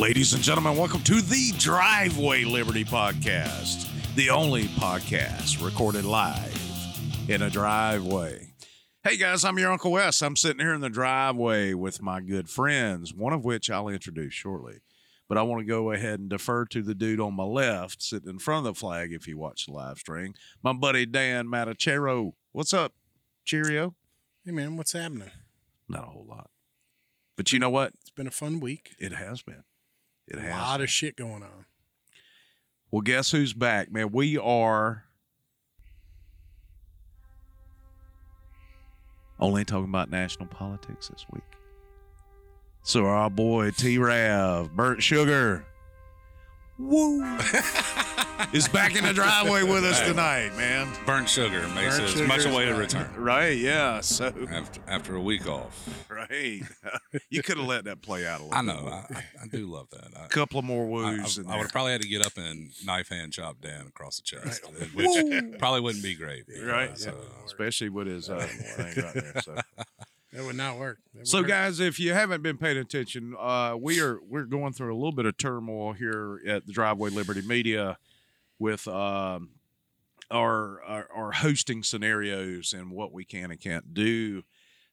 Ladies and gentlemen, welcome to the Driveway Liberty Podcast, the only podcast recorded live in a driveway. Hey guys, I'm your Uncle Wes. I'm sitting here in the driveway with my good friends, one of which I'll introduce shortly. But I want to go ahead and defer to the dude on my left, sitting in front of the flag if you watch the live stream, my buddy Dan Matachero. What's up? Cheerio. Hey man, what's happening? Not a whole lot. But you know what? It's been a fun week. It has been. It A has. lot of shit going on. Well, guess who's back, man? We are only talking about national politics this week. So our boy T Rav, Burnt Sugar, woo, is back in the driveway with us tonight, man. Burnt sugar makes Burnt it much a way to return Right? Yeah. So after after a week off. right, you could have let that play out a little. I know. I, I, I do love that. A couple of more I, woos. in I, would have probably had to get up and knife hand chop Dan across the chest, which probably wouldn't be great. right, So, especially with his uh, thing right there. So. That would not work. Would So, hurt. guys, if you haven't been paying attention, uh, we are we're going through a little bit of turmoil here at the Driveway Liberty Media with um, our, our our hosting scenarios and what we can and can't do,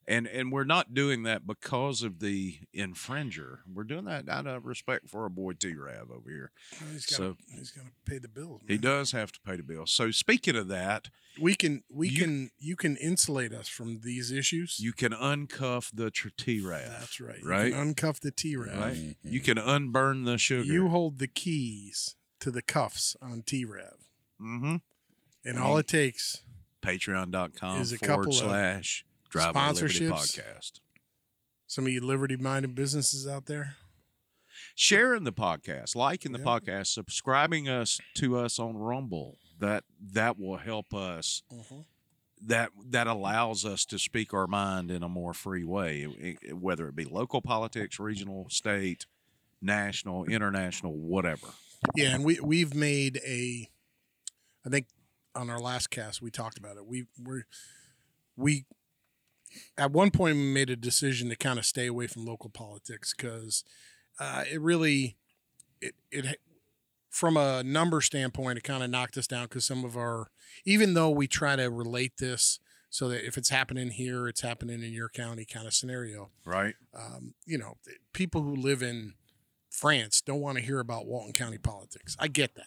and and we're not doing that because of the infringer. We're doing that out of respect for our boy T Rav over here. Well, he's got so- he's gonna pay the bills. He does have to pay the bill. So, speaking of that, We can we You- can you can insulate us from these issues. you can uncuff the T Rav. That's right. Right? You can uncuff the T Rev. Right, you can unburn the sugar. You hold the keys to the cuffs on T Rev, mm-hmm. and all it takes patreon.com Is a forward couple of slash drive Liberty sponsorships. podcast. some of you liberty minded businesses out there. Sharing the podcast, liking the Yeah. podcast, subscribing us to us on Rumble. That that will help us. Mm-hmm. That that allows us to speak our mind in a more free way, i- i- whether it be local politics, regional, state, national, international, whatever. Yeah, and we we've made a. I think on our last cast we talked about it. We we we at one point we made a decision to kind of stay away from local politics because uh, it really it it from a number standpoint it kind of knocked us down because some of our even though we try to relate this so that if it's happening here it's happening in your county kind of scenario Right? um, you know, people who live in France don't want to hear about Walton County politics. I get that.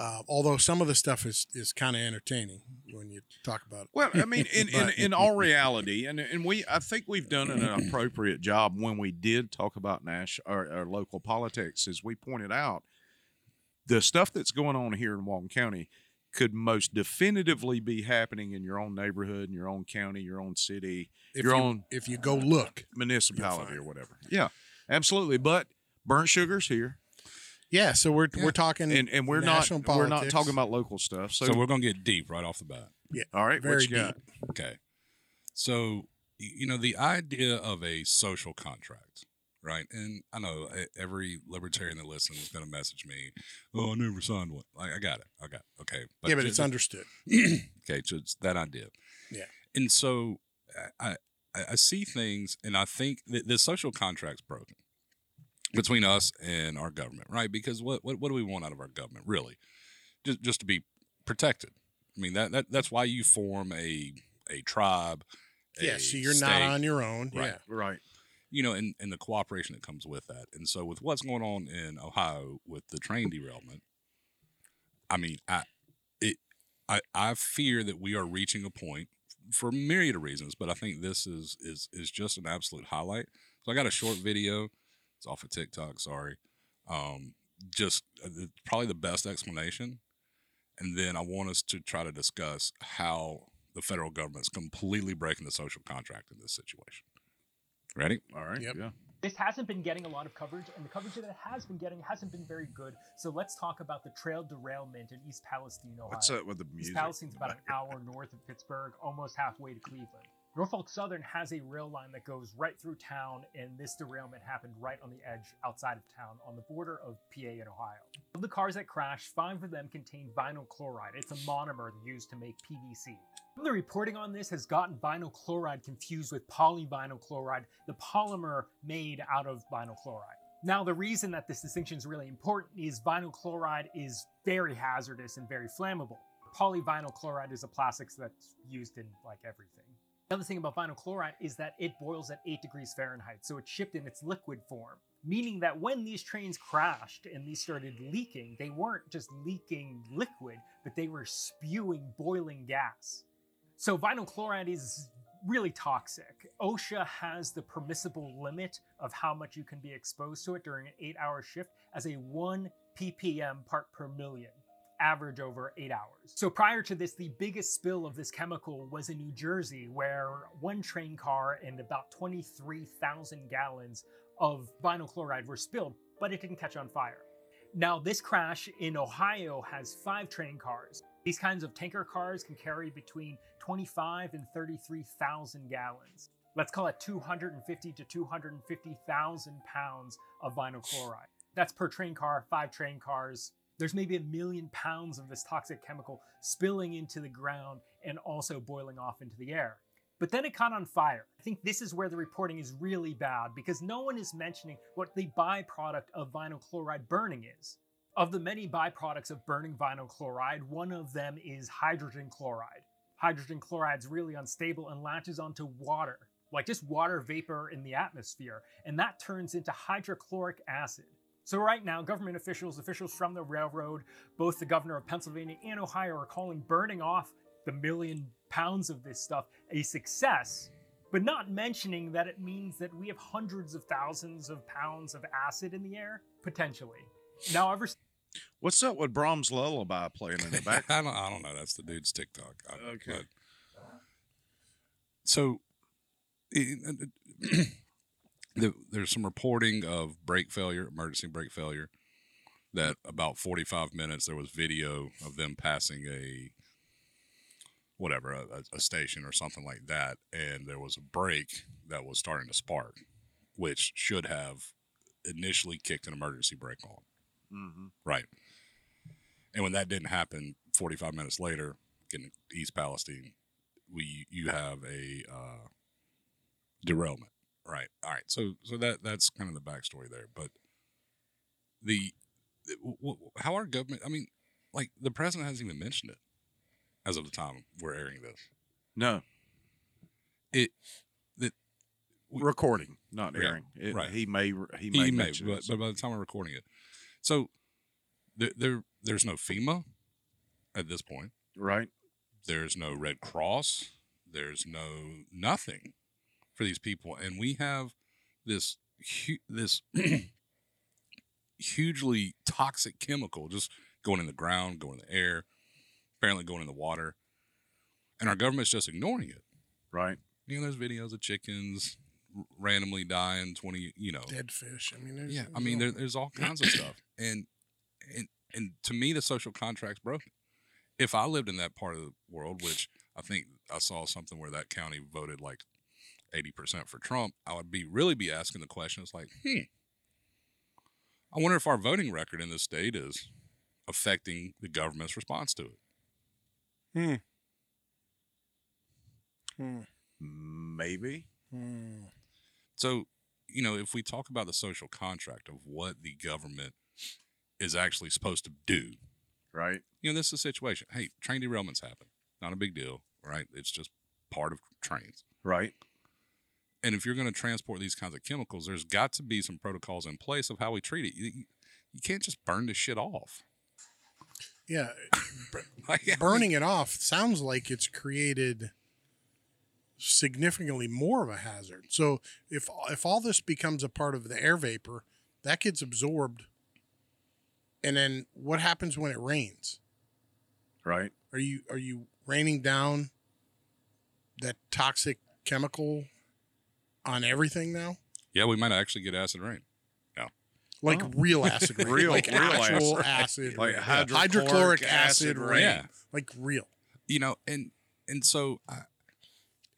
Uh, although some of the stuff is is kind of entertaining when you talk about it. Well, I mean, in, in, in all reality, and and we, I think we've done an appropriate job when we did talk about national or, or local politics, as we pointed out, the stuff that's going on here in Walton County could most definitively be happening in your own neighborhood, in your own county, your own city, If your you, own if you go look, municipality or whatever. Yeah, absolutely. But burnt sugar's here, yeah. So we're we're talking and and we're national not we're not talking about local stuff. So, so we're gonna get deep right off the bat. Yeah. All right, very what you got? Okay. So you know the idea of a social contract, right? And I know e- every libertarian that listens is gonna message me. Oh, I never signed one. Like I got it. I got it. okay. yeah, but ju- it's understood. okay, so it's that idea. Yeah. And so I I, I see things, and I think that the social contract's broken between us and our government, right? Because what what, what do we want out of our government, really? Just just to be protected. I mean that, that that's why you form a a tribe. Yeah, so you're not on your own. Right. Yeah, Right. you know, and, and the cooperation that comes with that. And so with what's going on in Ohio with the train derailment, I mean, I it I, I fear that we are reaching a point for a myriad of reasons, but I think this is is is just an absolute highlight. So I got a short video. It's off of TikTok, sorry. Um just uh, probably the best explanation. And then I want us to try to discuss how the federal government's completely breaking the social contract in this situation. Ready? All right. Yep. Yeah. This hasn't been getting a lot of coverage, and the coverage that it has been getting hasn't been very good. So let's talk about the trail derailment in East Palestine, Ohio. What's up with the music? East? Palestine's about an hour north of Pittsburgh, almost halfway to Cleveland. Norfolk Southern has a rail line that goes right through town, and this derailment happened right on the edge outside of town on the border of PA and Ohio. Of the cars that crashed, five of them contain vinyl chloride. It's a monomer used to make PVC. The reporting on this has gotten vinyl chloride confused with polyvinyl chloride, the polymer made out of vinyl chloride. Now, the reason that this distinction is really important is vinyl chloride is very hazardous and very flammable. Polyvinyl chloride is a plastic that's used in like everything. The other thing about vinyl chloride is that it boils at 8 degrees Fahrenheit, so it's shipped in its liquid form. Meaning that when these trains crashed and these started leaking, they weren't just leaking liquid, but they were spewing boiling gas. So vinyl chloride is really toxic. OSHA has the permissible limit of how much you can be exposed to it during an eight hour shift as a 1 ppm part per million, average over eight hours. So prior to this, the biggest spill of this chemical was in New Jersey, where one train car and about 23,000 gallons of vinyl chloride were spilled, but it didn't catch on fire. Now, this crash in Ohio has five train cars. These kinds of tanker cars can carry between 25 and 33,000 gallons. Let's call it 250 to 250,000 pounds of vinyl chloride. That's per train car, five train cars. There's maybe a million pounds of this toxic chemical spilling into the ground and also boiling off into the air. But then it caught on fire. I think this is where the reporting is really bad because no one is mentioning what the byproduct of vinyl chloride burning is. Of the many byproducts of burning vinyl chloride, one of them is hydrogen chloride. Hydrogen chloride is really unstable and latches onto water, like just water vapor in the atmosphere, and that turns into hydrochloric acid. So, right now, government officials, officials from the railroad, both the governor of Pennsylvania and Ohio are calling burning off the million pounds of this stuff a success, but not mentioning that it means that we have hundreds of thousands of pounds of acid in the air, potentially. Now, ever What's up with Brahms' lullaby playing in the back? I don't. I don't know. That's the dude's TikTok. I- Okay. but- so, it- it- the- there's some reporting of brake failure, emergency brake failure. That about 45 minutes there was video of them passing a whatever a, a- station or something like that, and there was a brake that was starting to spark, which should have initially kicked an emergency brake on. mm-hmm. Right. And when that didn't happen, 45 minutes later, in East Palestine, we you have a uh, derailment. Right. All right. So so that that's kind of the backstory there. But the how our government, I mean, like the president hasn't even mentioned it as of the time we're airing this. No. It that Recording, not Yeah, airing. It- right. He may. He may. he may, but, it. but by the time we're recording it, so there, there there's no FEMA at this point. right. There's no Red Cross. There's no nothing for these people, and we have this hu- this hugely toxic chemical just going in the ground, going in the air, apparently going in the water, and our government's just ignoring it. Right. You know, there's videos of chickens r- randomly dying, twenty, you know, Dead fish. I mean, there's, yeah, I mean, all- there, there's all kinds of stuff, and and and to me, the social contract's broken. If I lived in that part of the world, which I think I saw something where that county voted like eighty percent for Trump, I would be really be asking the questions like, hmm, I wonder if our voting record in this state is affecting the government's response to it. Hmm. hmm. Maybe. Hmm. So, you know, if we talk about the social contract of what the government is actually supposed to do, Right. you know, this is a situation. Hey, train derailments happen. Not a big deal, right? It's just part of trains. Right. And if you're going to transport these kinds of chemicals, there's got to be some protocols in place of how we treat it. You, you- can't just burn this shit off. Yeah, Like, burning it off sounds like it's created significantly more of a hazard. So if if all this becomes a part of the air vapor, that gets absorbed. And then what happens when it rains? Right. Are you are you raining down that toxic chemical on everything now? Yeah, we might actually get acid rain. Yeah. Like Oh. real acid rain, Real- like real actual acid. acid, Like hydrochloric hydrochloric acid acid rain. rain, Yeah. like real. You know, and and so I,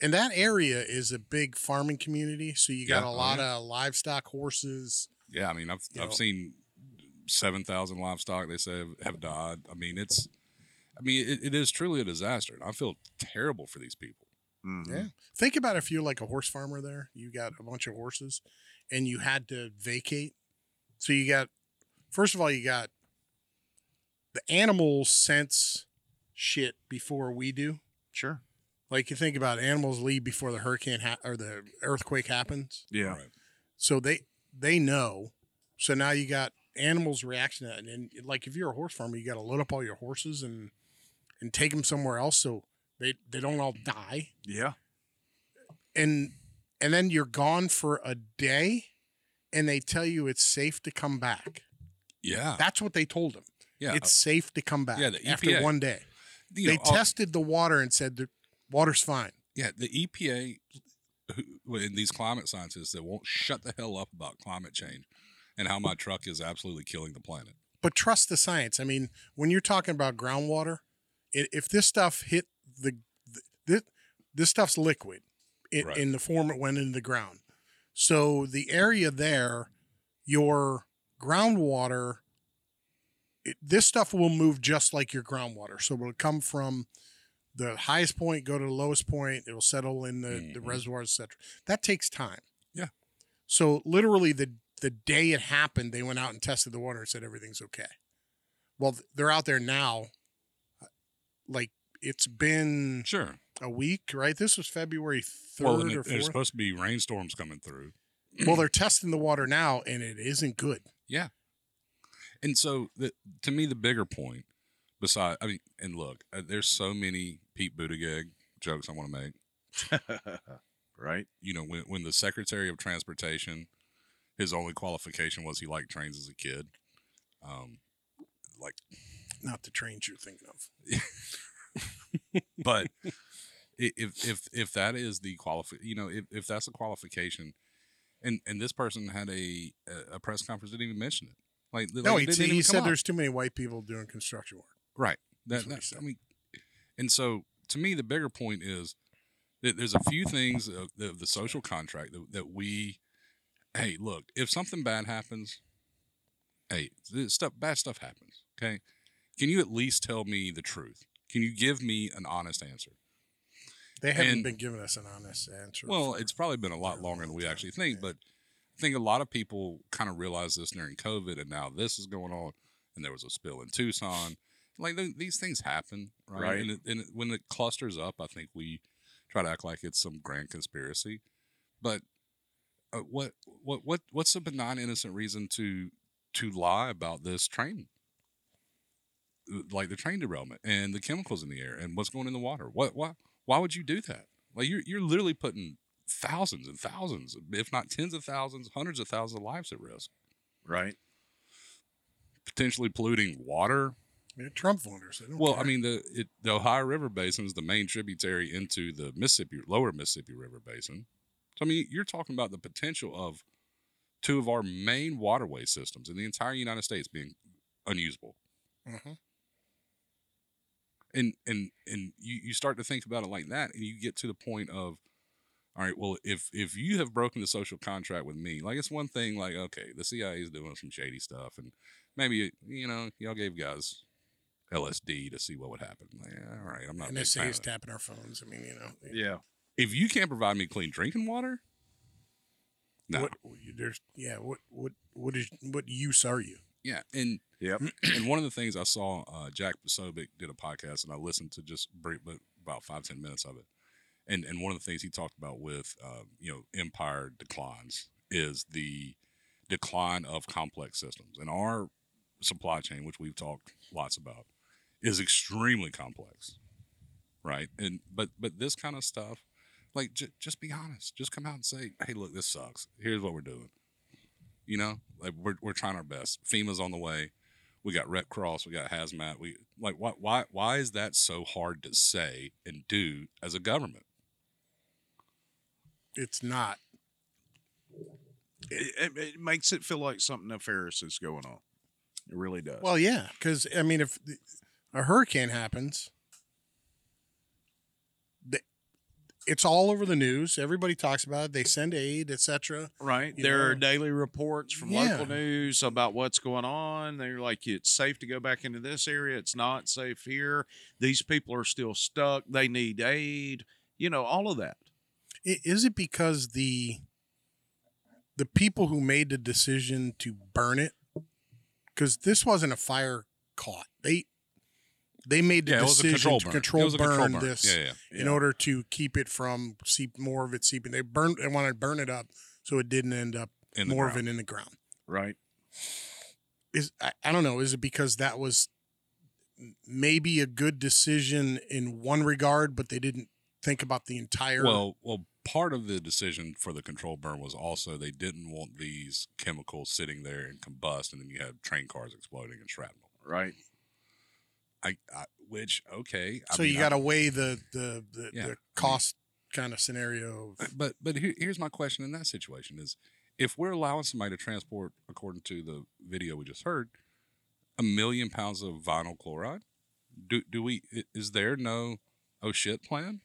And that area is a big farming community, so you got Yeah, a oh, lot yeah. of livestock, horses. yeah, I mean, I've I've know. seen seven thousand livestock they say have, have died. I mean, it's, I mean, it, it is truly a disaster, and I feel terrible for these people. Mhm. Yeah. Think about if you're like a horse farmer there, you got a bunch of horses, and you had to vacate So you got first of all you got the animals sense shit before we do. Sure. Like you think about it, animals leave before the hurricane ha- or the earthquake happens. Yeah. Right. So they they know. So now you got animals reaction to that, and, then, like if you're a horse farmer, you got to load up all your horses and and take them somewhere else so they they don't all die. Yeah. And and then you're gone for a day, and they tell you it's safe to come back. Yeah. That's what they told him. yeah. it's safe to come back yeah, the after one day. you they know, all- tested the water and said the water's fine. Yeah, the EPA who, and these climate scientists that won't shut the hell up about climate change and how my truck is absolutely killing the planet. But trust the science. I mean, when you're talking about groundwater, if this stuff hit the, the this, this stuff's liquid in, Right. in the form it went into the ground. So the area there, your groundwater, it, this stuff will move just like your groundwater. So it'll come from the highest point, go to the lowest point. It'll settle in the, the Mhm. reservoirs, etc. That takes time. Yeah. So literally the the day it happened, they went out and tested the water and said everything's okay. Well, they're out there now. Like it's been Sure. a week, right? This was February third Well, or it- there's supposed to be rainstorms coming through. well, they're testing the water now, and it isn't good. Yeah, and so, the, to me, the bigger point, beside, I mean, and look, uh, there's so many Pete Buttigieg jokes I want to make. right. You know, when when the Secretary of Transportation, his only qualification was he liked trains as a kid. Um, like, Not the trains you're thinking of. but if if if that is the qualify, you know, if, if that's a qualification, and and this person had a a press conference didn't even mention it. Like, No, like, he, didn't he said up. there's too many white people doing construction work. Right. That, that- I mean, and so to me, the bigger point is that there's a few things of the, the social contract that, that we, hey, look, if something bad happens, hey, this stuff, bad stuff happens. Okay. Can you at least tell me the truth? Can you give me an honest answer? They haven't And- been giving us an honest answer. Well, it's probably been a lot longer than we actually think, but I think a lot of people kind of realized this during COVID, and now this is going on, and there was a spill in Tucson. Like th- these things happen, right? Right. And, it, and it, when it clusters up, I think we try to act like it's some grand conspiracy. But uh, what what what what's a benign, innocent reason to to lie about this train? Like the train derailment and the chemicals in the air and what's going in the water. What why why would you do that? Like you're you're literally putting thousands and thousands, if not tens of thousands, hundreds of thousands of lives at risk. Right. Potentially polluting water. Yeah, Trump voters. they don't Well, I mean the it, the Ohio River Basin is the main tributary into the Mississippi lower Mississippi River Basin. So I mean you're talking about the potential of two of our main waterway systems in the entire United States being unusable. Mhm. And and and you, you start to think about it like that and you get to the point of all right well if if you have broken the social contract with me like it's one thing like okay the cia is doing some shady stuff and maybe you know y'all gave guys lsd to see what would happen like, yeah, all right i'm not a big NSA fan is of that. tapping our phones. I mean, you know. Yeah. if you can't provide me clean drinking water no What, there's, yeah. What what what is what use are you? Yeah and Yep. and one of the things I saw, uh, Jack Posobiec did a podcast, and I listened to just brief, but about five ten minutes of it. And and one of the things he talked about with uh, you know empire declines is the decline of complex systems, and our supply chain, which we've talked lots about, is extremely complex, right? And but but this kind of stuff, like j- just be honest, just come out and say, hey, look, this sucks. Here's what we're doing. You know, like we're we're trying our best. FEMA's on the way we got Red Cross, we got hazmat. We like why why why is that so hard to say and do as a government? It's not. It, it, it makes it feel like something nefarious is going on. It really does. Well, yeah, because I mean, if a hurricane happens, the, it's all over the news. Everybody talks about it. They send aid, etc. right. you There are daily reports from Yeah. local news about what's going on. They're like, it's safe to go back into this area. It's not safe here. These people are still stuck. They need aid. You know, all of that. Is it because the the people who made the decision to burn it, because this wasn't a fire caught. They they made the Yeah, it was a decision control to burn. control It was a control burn burn. this Yeah, yeah. in Yeah. order to keep it from seep more of it seeping. They burned they wanted to burn it up so it didn't end up In the more of it in the ground. Right. Is I, I don't know. Is it because that was maybe a good decision in one regard, but they didn't think about the entire? Well, well, part of the decision for the control burn was also they didn't want these chemicals sitting there and combust, and then you have train cars exploding and shrapnel. Right. I, I which okay. I so mean, you got to weigh the the the, Yeah, I mean- cost kind of scenario. Of, But but here, here's my question in that situation is if we're allowing somebody to transport, according to the video we just heard, a million pounds of vinyl chloride, do do we is there no oh shit plan?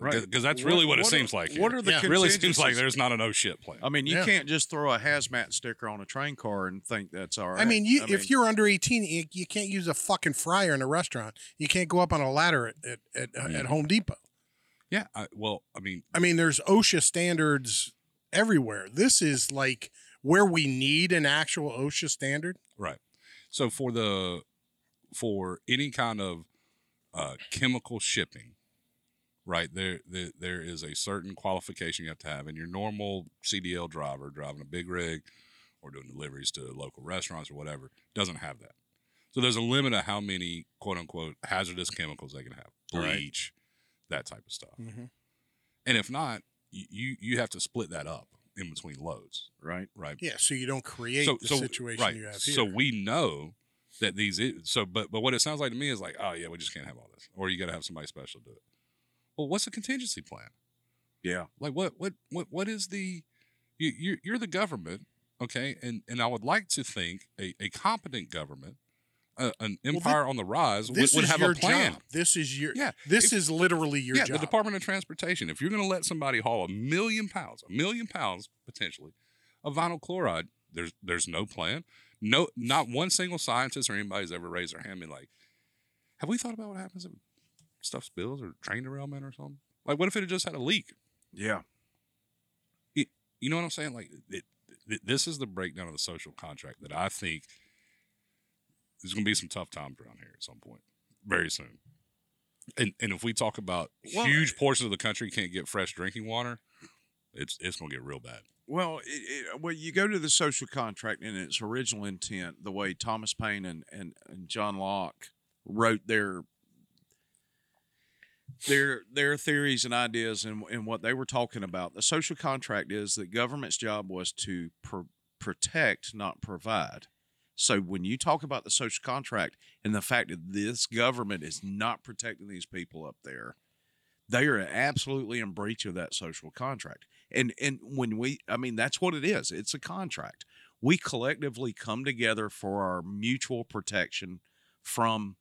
Right. Because that's really what, it are- seems like. What are the Yeah. It really seems like there's not an oh shit plan. I mean, you Yeah. can't just throw a hazmat sticker on a train car and think that's all right. I mean, you if you're under eighteen, you, you can't use a fucking fryer in a restaurant. You can't go up on a ladder at at, at, Mm. at Home Depot. yeah. I, well, I mean, I mean, there's OSHA standards everywhere. This is like where we need an actual OSHA standard. Right. So for the for any kind of uh, chemical shipping, right there, there there is a certain qualification you have to have. And your normal CDL driver driving a big rig or doing deliveries to local restaurants or whatever doesn't have that. So there's a limit of how many quote unquote hazardous chemicals they can have, Right. bleach, that type of stuff. Mm-hmm. And if not, you you, you have to split that up in between loads, right. right? Yeah, so you don't create the situation right. you have here. So we know that these i- so but but what it sounds like to me is like oh yeah we just can't have all this or you got to have somebody special do it. Well, what's the contingency plan? Yeah. Like what what what what is the you you're, you're the government okay and and I would like to think a, a competent government uh, an empire on the rise would, would have your a plan. job. This is your Yeah, This if- is literally your yeah, job. the Department of Transportation. If you're going to let somebody haul a million pounds, a million pounds potentially of vinyl chloride, there's there's no plan. No, not one single scientist or anybody's ever raised their hand and been like, "Have we thought about what happens if stuff spills or train derailment or something? Like, what if it had just had a leak? Yeah. It, You know what I'm saying? Like, it, it, this is the breakdown of the social contract that I think there's going to be some tough times around here at some point, very soon. And and if we talk about Well, huge eh, portions of the country can't get fresh drinking water, it's it's going to get real bad. Well, it, it, well, you go to the social contract in its original intent, the way Thomas Paine and, and, and John Locke wrote their their their theories and ideas and, and what they were talking about. The social contract is that government's job was to pr- protect, not provide. So when you talk about the social contract and the fact that this government is not protecting these people up there, they are absolutely in breach of that social contract. And and when we I mean that's what it is. It's a contract. We collectively come together for our mutual protection from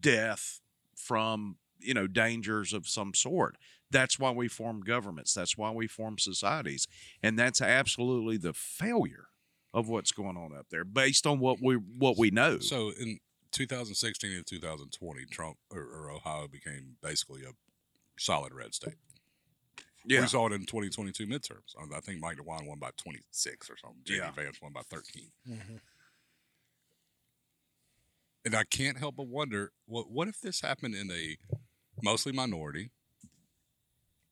death, from you know dangers of some sort. That's why we form governments. That's why we form societies. And that's absolutely the failure of what's going on up there based on what we what we know. So in 2016 and 2020, Trump or, or Ohio became basically a solid red state. yeah. We saw it in 2022 midterms. I think Mike DeWine won by 26 or something. J.D. Yeah. Vance won by 13. Mhm. And I can't help but wonder what what if this happened in a mostly minority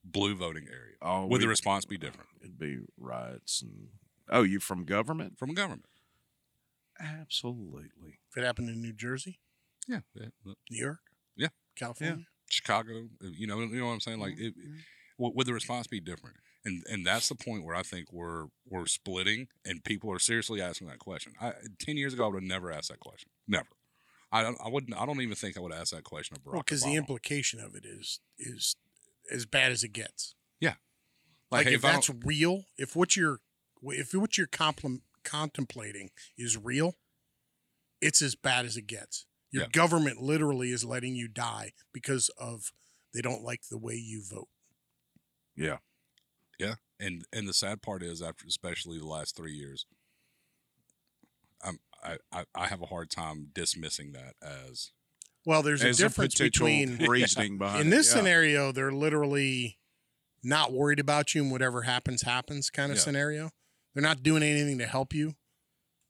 blue voting area? Oh, Would the response be different It'd be riots and oh, you from government? from government? Absolutely. if it happened in New Jersey, Yeah, yeah. New York, Yeah. California, Chicago. uh, You know, you know what I'm saying? Like, it, would would the response be different? And and that's the point where I think we're we're splitting, and people are seriously asking that question. I, Ten years ago, I would have never asked that question. Never. I don't. I wouldn't. I don't even think I would ask that question of Barack well, because the implication of it is is as bad as it gets. like, Like, hey, if I that's real, if what you're if what you're compl- contemplating is real, it's as bad as it gets. Your Yeah. government literally is letting you die because of they don't like the way you vote. Yeah. Yeah, and and the sad part is after especially the last three years, I'm, I I I have a hard time dismissing that as Well, there's a difference potential between reasoning behind in it, this yeah. scenario, they're literally not worried about you and whatever happens happens kind of Yeah. scenario. They're not doing anything to help you.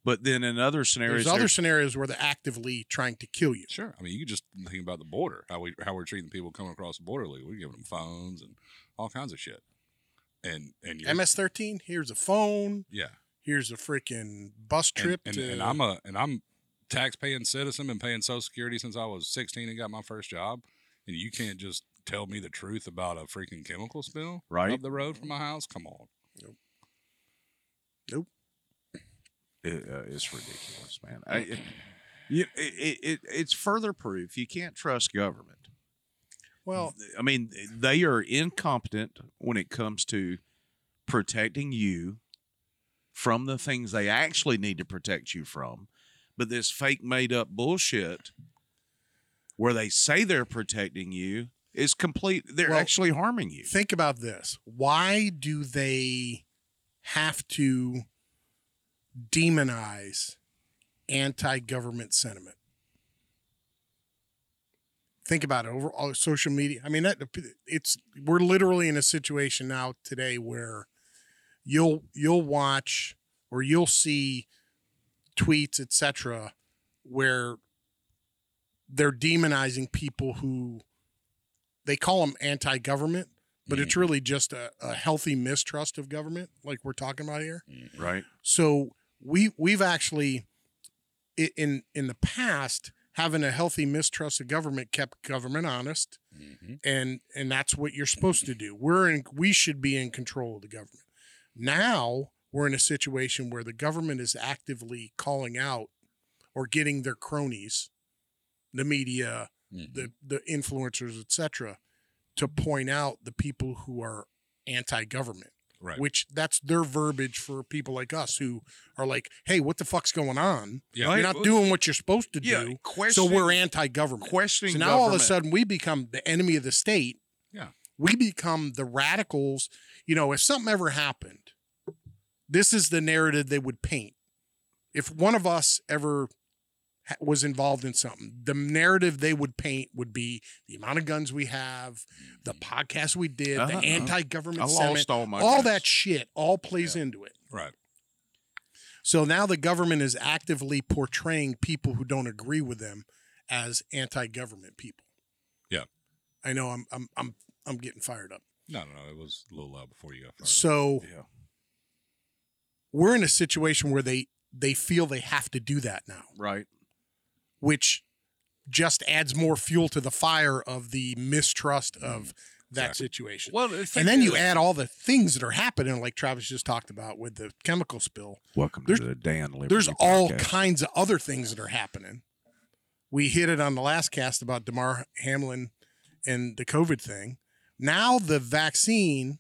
But then in other scenarios, There's other scenarios where they're actively trying to kill you. Sure. I mean, you could just think about the border, how we how we're treating people coming across the border. We're giving them phones and all kinds of shit. And and MS-13. Here's a phone. yeah, Here's a freaking bus trip. and, to, and I'm a and I'm tax paying citizen, been paying Social Security since I was 16 and got my first job. And you can't just tell me the truth about a freaking chemical spill Right. up the road from my house. Come on. nope. it, uh, it's ridiculous, man. I, it, you, it, it, it's further proof you can't trust government. Well, I mean, they are incompetent when it comes to protecting you from the things they actually need to protect you from. But this fake made up bullshit where they say they're protecting you is complete. They're Well, actually harming you. think about this. Why do they have to demonize anti-government sentiment? Think about it over all social media. I mean, that it's we're literally in a situation now today where you'll you'll watch or you'll see tweets, etc., where they're demonizing people who they call them anti-government, but it's really just a, a healthy mistrust of government, like we're talking about here. right? So we we've actually in in the past having a healthy mistrust of government kept government honest, Mm-hmm. and and that's what you're supposed to do. We're in we should be in control of the government. Now we're in a situation where the government is actively calling out or getting their cronies, the media, the mm-hmm. the influencers, etc., to point out the people who are anti-government. Right. Which that's their verbiage for people like us who are like, "Hey, what the fuck's going on? Yeah. You're not doing what you're supposed to Yeah, do." So we're anti-government. questioning So now all of a sudden we become the enemy of the state. Yeah. We become the radicals. You know, if something ever happened, this is the narrative they would paint. If one of us ever was involved in something, the narrative they would paint would be the amount of guns we have, the podcast we did, Uh-huh. the anti-government sentiment, lost all my all guns. that shit all plays into it. Right. So now the government is actively portraying people who don't agree with them as anti-government people. Yeah. I know I'm I'm I'm I'm getting fired up. No, no, no. It was a little loud before you got fired. up. So Yeah. we're in a situation where they they feel they have to do that now, Right. which just adds more fuel to the fire of the mistrust of mm, that Exactly. situation. Well, the and then you add all the things that are happening, like Travis just talked about with the chemical spill. Welcome There's- to the Dan Liberty there's all kinds of other things that are happening. We hit it on the last cast about Damar Hamlin and the COVID thing. Now the vaccine,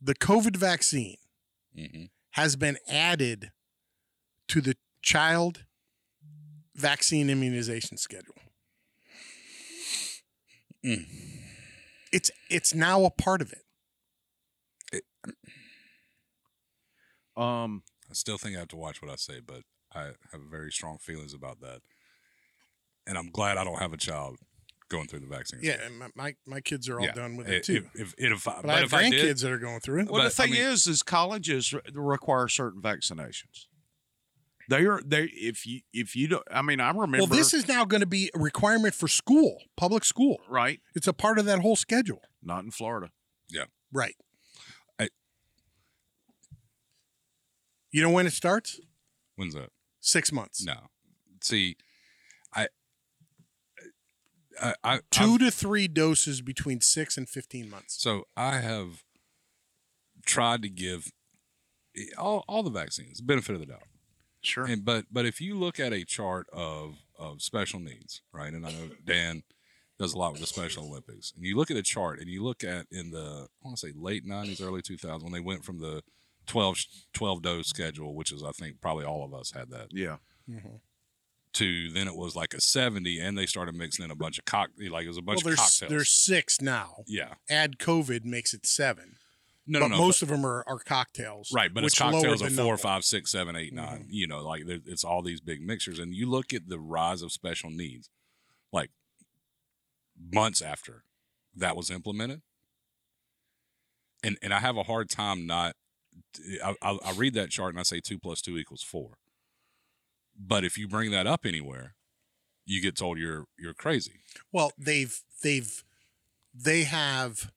the COVID vaccine, Mhm. has been added to the child vaccine immunization schedule. Mm. It's it's now a part of it. Um, I still think I have to watch what I say, but I have very strong feelings about that. And I'm glad I don't have a child going through the vaccine. Yeah, and my, my, my kids are all Yeah. done with If- it too. If, if, if but, but I have if I did, grandkids that are going through it. well, the But, I thing mean- is, is colleges require certain vaccinations. They are they if you if you don't. I mean, I remember. Well, this is now going to be a requirement for school, public school. right. It's a part of that whole schedule. Not in Florida. Yeah. Right. I- you know when it starts? when's that? Six months. No. See, I, I, I 2 I've- to three doses between six and 15 months. So I have tried to give all, all the vaccines benefit of the doubt. Sure. And but but if you look at a chart of of special needs, right? And I know Dan does a lot with the Special Olympics. And you look at a chart and you look at in the I want to say late 90s, early 2000s when they went from the 12 12 dose schedule, which is I think probably all of us had that, yeah. Mm-hmm. To then it was like a 70 and they started mixing in a bunch of cock like it was a Well, bunch there's of cocktails. there's six now. yeah. Add COVID makes it seven. No, but no, no. most of them are, are cocktails. Right, but it's cocktails of four, five, six, seven, eight, nine. Mm-hmm. You know, like it's all these big mixtures, and you look at the rise of special needs, like months after that was implemented. and and I have a hard time not. I, I, I read that chart and I say two plus two equals four. But if you bring that up anywhere, you get told you're you're crazy. Well, they've they've they have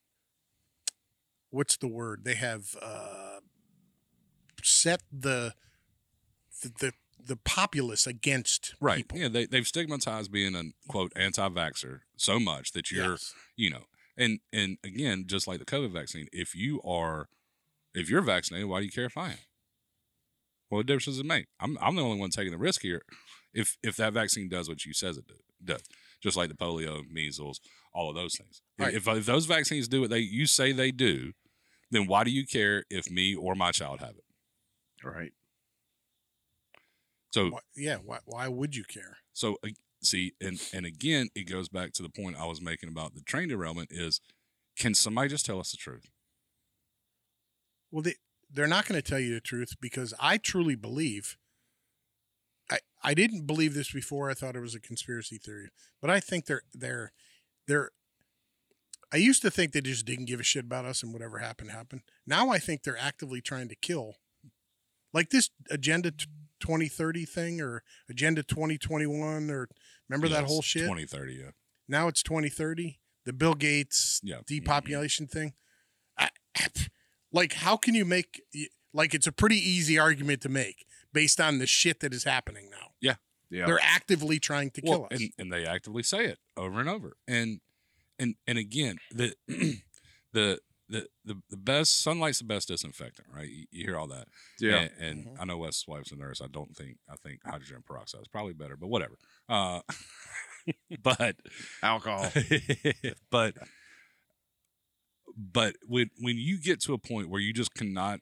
what's the word? They have uh, set the the the, the populace against Right. people. Yeah, they they've stigmatized being a quote anti-vaxxer so much that you're Yes. you know and and again just like the covid vaccine if you are if you're vaccinated why do you care if i am what difference does it make i'm, I'm the only one taking the risk here if if that vaccine does what you says it do, does just like the polio measles all of those things If- Right. if, if those vaccines do what they you say they do then why do you care if me or my child have it Right. so Why, yeah. Why, why would you care? So see, and and again, it goes back to the point I was making about the train derailment: is can somebody just tell us the truth? Well, they they're not going to tell you the truth because I truly believe. I I didn't believe this before. I thought it was a conspiracy theory, but I think they're they're they're. I used to think they just didn't give a shit about us and whatever happened happened. Now I think they're actively trying to kill, like this agenda twenty thirty thing or agenda twenty twenty one or remember that whole shit. Twenty thirty, yeah. Now it's 2030, the Bill Gates Yeah. depopulation thing. I, like, how can you make like it's a pretty easy argument to make based on the shit that is happening now? Yeah. Yeah. They're actively trying to kill us. and and they actively say it over and over, and and and again, the the the the, the best sunlight's the best disinfectant, right? You, you hear all that, yeah. And, and Mhm. I know Wes' wife's a nurse. I don't think I think hydrogen peroxide is probably better, but whatever. Uh, but Alcohol. but but when when you get to a point where you just cannot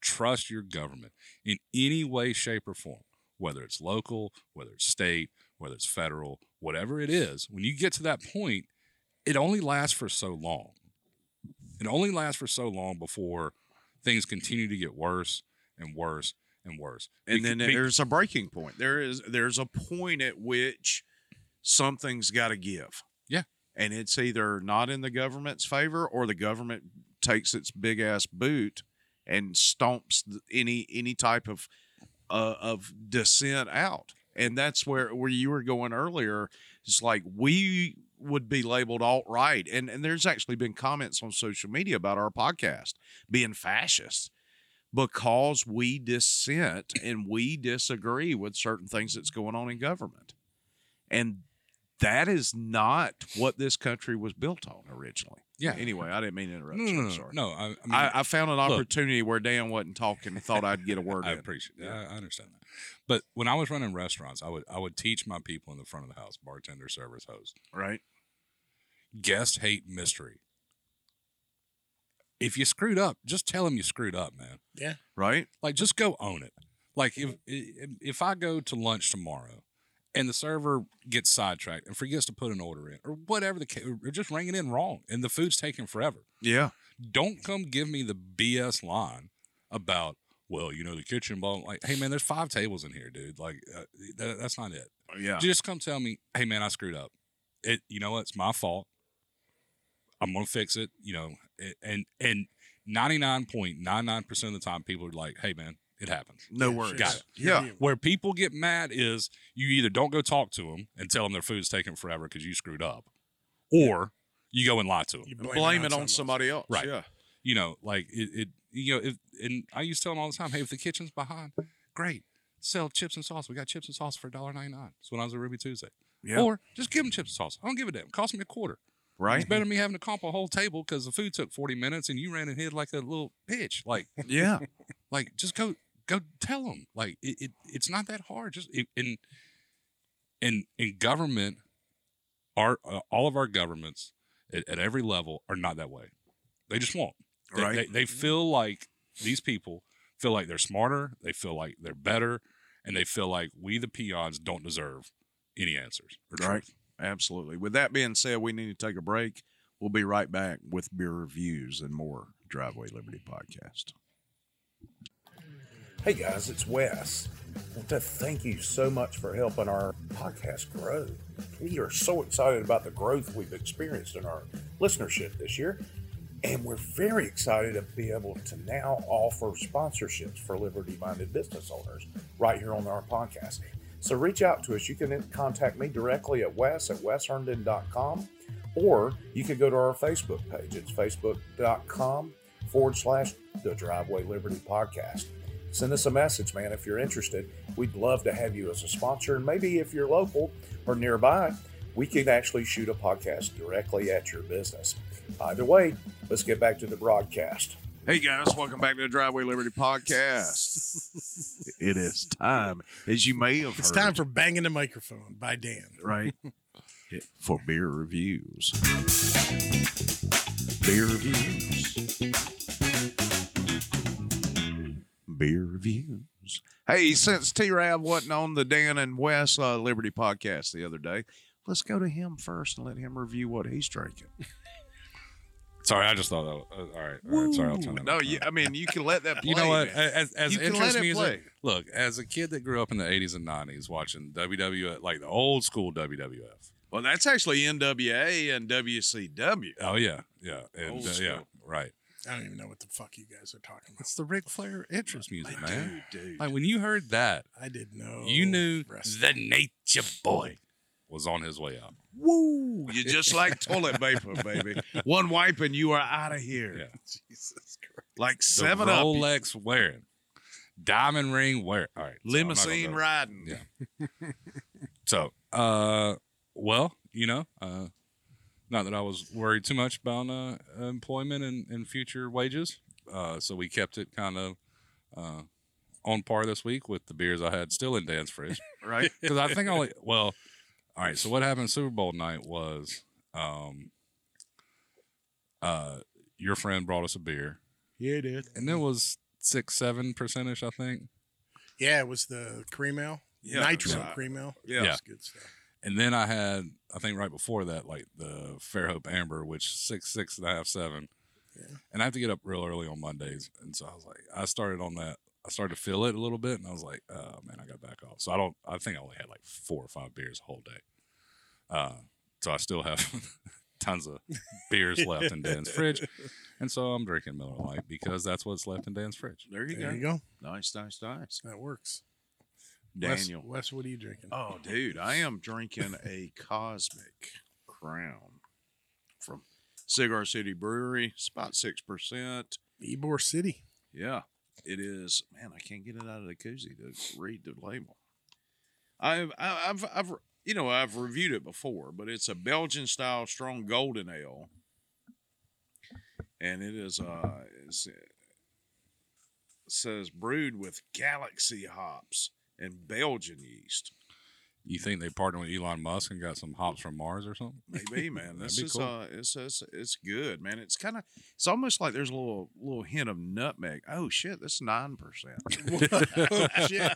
trust your government in any way shape or form whether it's local whether it's state whether it's federal whatever it is when you get to that point it only lasts for so long it only lasts for so long before things continue to get worse and worse and worse and Bec- then there's a breaking point. There is there's a point at which something's got to give. Yeah. And it's either not in the government's favor or the government takes its big ass boot and stomps any any type of uh, of dissent out. And that's where where you were going earlier. It's like we would be labeled alt right, and and there's actually been comments on social media about our podcast being fascist because we dissent and we disagree with certain things that's going on in government. And that is not what this country was built on originally. Yeah. Anyway, I didn't mean to interrupt no, you. no, I'm no, sorry. no, I, I mean, I, I found an look. opportunity where Dan wasn't talking and thought I'd get a word I in. appreciate that. I I understand that. But when I was running restaurants, I would I would teach my people in the front of the house, bartender, servers, host, Right? guest hate mystery. If you screwed up, just tell them you screwed up, man. yeah. Right? Like just go own it. Like if if I go to lunch tomorrow and the server gets sidetracked and forgets to put an order in or whatever the case, or just ringing in wrong and the food's taking forever. Yeah. don't come give me the BS line about, well, you know, the kitchen, blah. Like, hey, man, there's five tables in here, dude. Like, uh, that, that's not it. Yeah. Just come tell me, hey, man, I screwed up. It, you know? It's my fault. I'm gonna fix it. You know, it, and and 99.99% of the time, people are like, hey, man, it happens. No Yeah, worries. Got it. Yeah. Where people get mad is you either don't go talk to them and tell them their food's taking forever because you screwed up, or you go and lie to them. You Blame, it on somebody else. Right. Yeah. you know, like it, it you know, if and I used to tell them all the time, hey, if the kitchen's behind, great, sell chips and sauce. We got chips and sauce for $1.99. That's when I was at Ruby Tuesday. Yeah. Or just give them chips and sauce. I don't give a damn. Cost me a quarter. right? It's better than me having to comp a whole table because the food took 40 minutes and you ran and hid like a little bitch. Like, Yeah. like just go go tell them. Like it, it it's not that hard. Just it, in in in government, our uh, all of our governments at, at every level are not that way. They just won't. They, Right. They, they feel like these people feel like they're smarter. They feel like they're better, and they feel like we the peons don't deserve any answers Right. truth. Absolutely. With that being said, we need to take a break. We'll be right back with beer reviews and more Driveway Liberty podcast. Hey guys, it's Wes. I want to thank you so much for helping our podcast grow. We are so excited about the growth we've experienced in our listenership this year. And we're very excited to be able to now offer sponsorships for liberty minded business owners right here on our podcast. So reach out to us. You can contact me directly at wes at wesherndon.com or you can go to our Facebook page. It's facebook.com forward slash the Driveway Liberty Podcast. Send us a message, man, if you're interested. We'd love to have you as a sponsor. And maybe if you're local or nearby, we could actually shoot a podcast directly at your business. Either way, let's get back to the broadcast. Hey guys, welcome back to the Driveway Liberty Podcast. it is time, as you may have It's heard, time for Banging the Microphone by Dan. right for beer reviews. Beer reviews. Beer reviews. Hey, since T Rav wasn't on the Dan and Wes uh, Liberty podcast the other day, let's go to him first and let him review what he's drinking. Sorry, I just thought that. Was, uh, all right, all right. Sorry, I'll turn that. No, you, I mean you can let that. Play, You know what? man. As, as You interest it music, play. look, as a kid that grew up in the 80s and 90s watching WWF, like the old school WWF. Well, that's actually NWA and WCW. Oh, yeah. Yeah. And, uh, yeah. Right. I don't even know what the fuck you guys are talking about. It's the Ric Flair interest music, man. Dude, dude. Like when you heard that, I didn't know. you knew wrestling. the Nature Boy was on his way out. Woo! You're just like toilet paper, baby. One wipe and you are out of here. Yeah. Jesus Christ. Like The seven up, wearing, diamond ring wearing. All right. so I'm not gonna limousine go- riding. Yeah. So, uh, well, you know, uh, not that I was worried too much about uh, employment and, and future wages. Uh, so we kept it kind of uh, on par this week with the beers I had still in Dan's fridge. Right? Because I think only, well, all right. So what happened Super Bowl night was um, uh, your friend brought us a beer, Yeah, dude. and it was six, seven percentage, I think. Yeah, it was the cream ale. Yeah, Nitro right. cream ale. Yeah. Yeah. That's good stuff. And then I had, I think right before that, like the Fairhope Amber, which six, six and a half, seven. Yeah. And I have to get up real early on Mondays. And so I was like, I started on that. I started to feel it a little bit. And I was like, oh man, I got back off. So I don't, I think I only had like four or five beers the whole day. Uh, so I still have tons of beers left in Dan's fridge. And so I'm drinking Miller Lite because that's what's left in Dan's fridge. There you There go. you go. Nice, nice, nice. That works. Daniel. Wes, Wes, what are you drinking? Oh, dude, I am drinking a Cosmic Crown from Cigar City Brewery. It's about 6%. Ybor City. Yeah, it is. Man, I can't get it out of the koozie to read the label. I've, I- I've, I've, you know, I've reviewed it before, but it's a Belgian style strong golden ale, and it is, uh, it says brewed with Galaxy hops and Belgian yeast. You think they partnered with Elon Musk and got some hops from Mars or something? Maybe, man. That'd This is cool. uh, it's, it's it's good, man. It's kind of, it's almost like there's a little little hint of nutmeg. Oh shit, that's nine percent. oh, shit.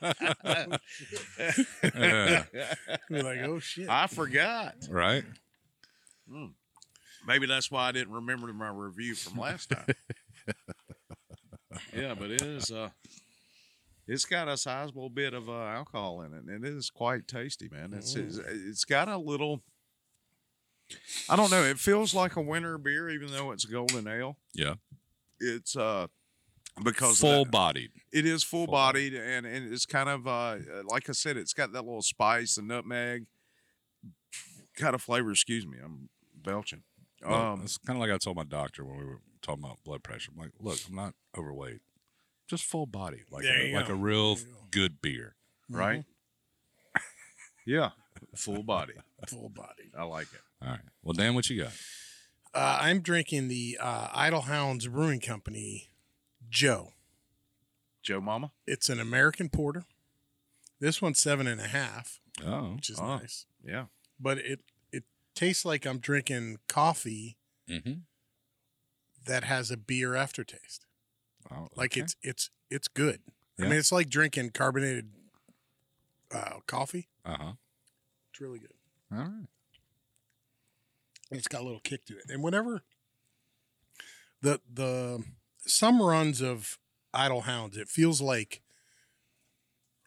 Yeah. We're like, oh, shit. I forgot. right? Maybe that's why I didn't remember my review from last time. yeah, but it is uh it's got a sizable bit of uh, alcohol in it, and it is quite tasty, man. It's, it's it's got a little. I don't know. It feels like a winter beer, even though it's golden ale. Yeah. It's uh because full bodied. it is full bodied, and and it's kind of uh like I said, it's got that little spice, the nutmeg kind of flavor. Excuse me, I'm belching. Um, it's kind of like I told my doctor when we were talking about blood pressure. I'm like, look, I'm not overweight, just full body, like a, like go. a real There you go. good beer. right? yeah, full body. Full body. I like it. All right. Well, Dan, what you got? Uh, I'm drinking the uh, Idyll Hounds Brewing Company Joe. Joe Mama. It's an American porter. This one's seven and a half, Oh, which is Oh. nice. Yeah. But it it tastes like I'm drinking coffee mm-hmm. that has a beer aftertaste. Oh Like okay. it's it's it's good. I Yeah. mean, it's like drinking carbonated uh, coffee. uh huh. It's really good. All right. And it's got a little kick to it. And whenever the the some runs of Idyll Hounds, it feels like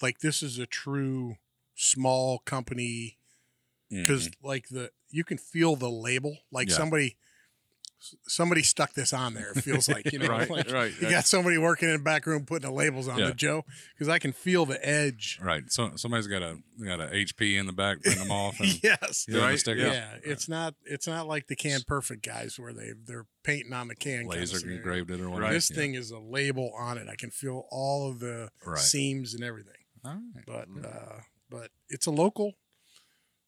like this is a true small company because like the you can feel the label like Yeah. somebody somebody stuck this on there. It feels like you know, Right, like right, You right. got somebody working in the back room putting the labels on Yeah. the Joe because I can feel the edge. Right. So somebody's got a got a HP in the back, printing them off, and Yes. doing the Right, sticker. Yeah, it's not it's not like the Can Perfect guys where they they're painting on the can. kind of laser engraved it or whatever. This Yeah. thing is a label on it. I can feel all of the Right. seams and everything. All right. But uh, but it's a local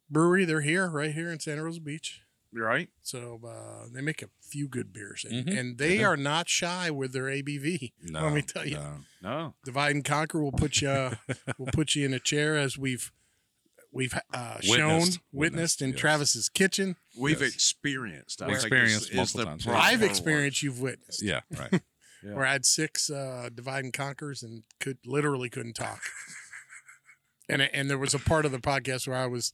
brewery. They're here, right here in Santa Rosa Beach. Right? So uh, they make a few good beers, and, Mhm. and they Yeah. are not shy with their ABV. No, Let me tell you, no. No. divide and conquer will put you will put you in a chair as we've we've uh, shown Witnessed. witnessed Witnessed, in yes. Travis's kitchen. We've Yes. experienced. I We've experienced is- is multiple the times, I've experienced, you've witnessed. Yeah. Right. Yeah. Where I had six uh, divide and conquers and could literally couldn't talk. and and there was a part of the podcast where I was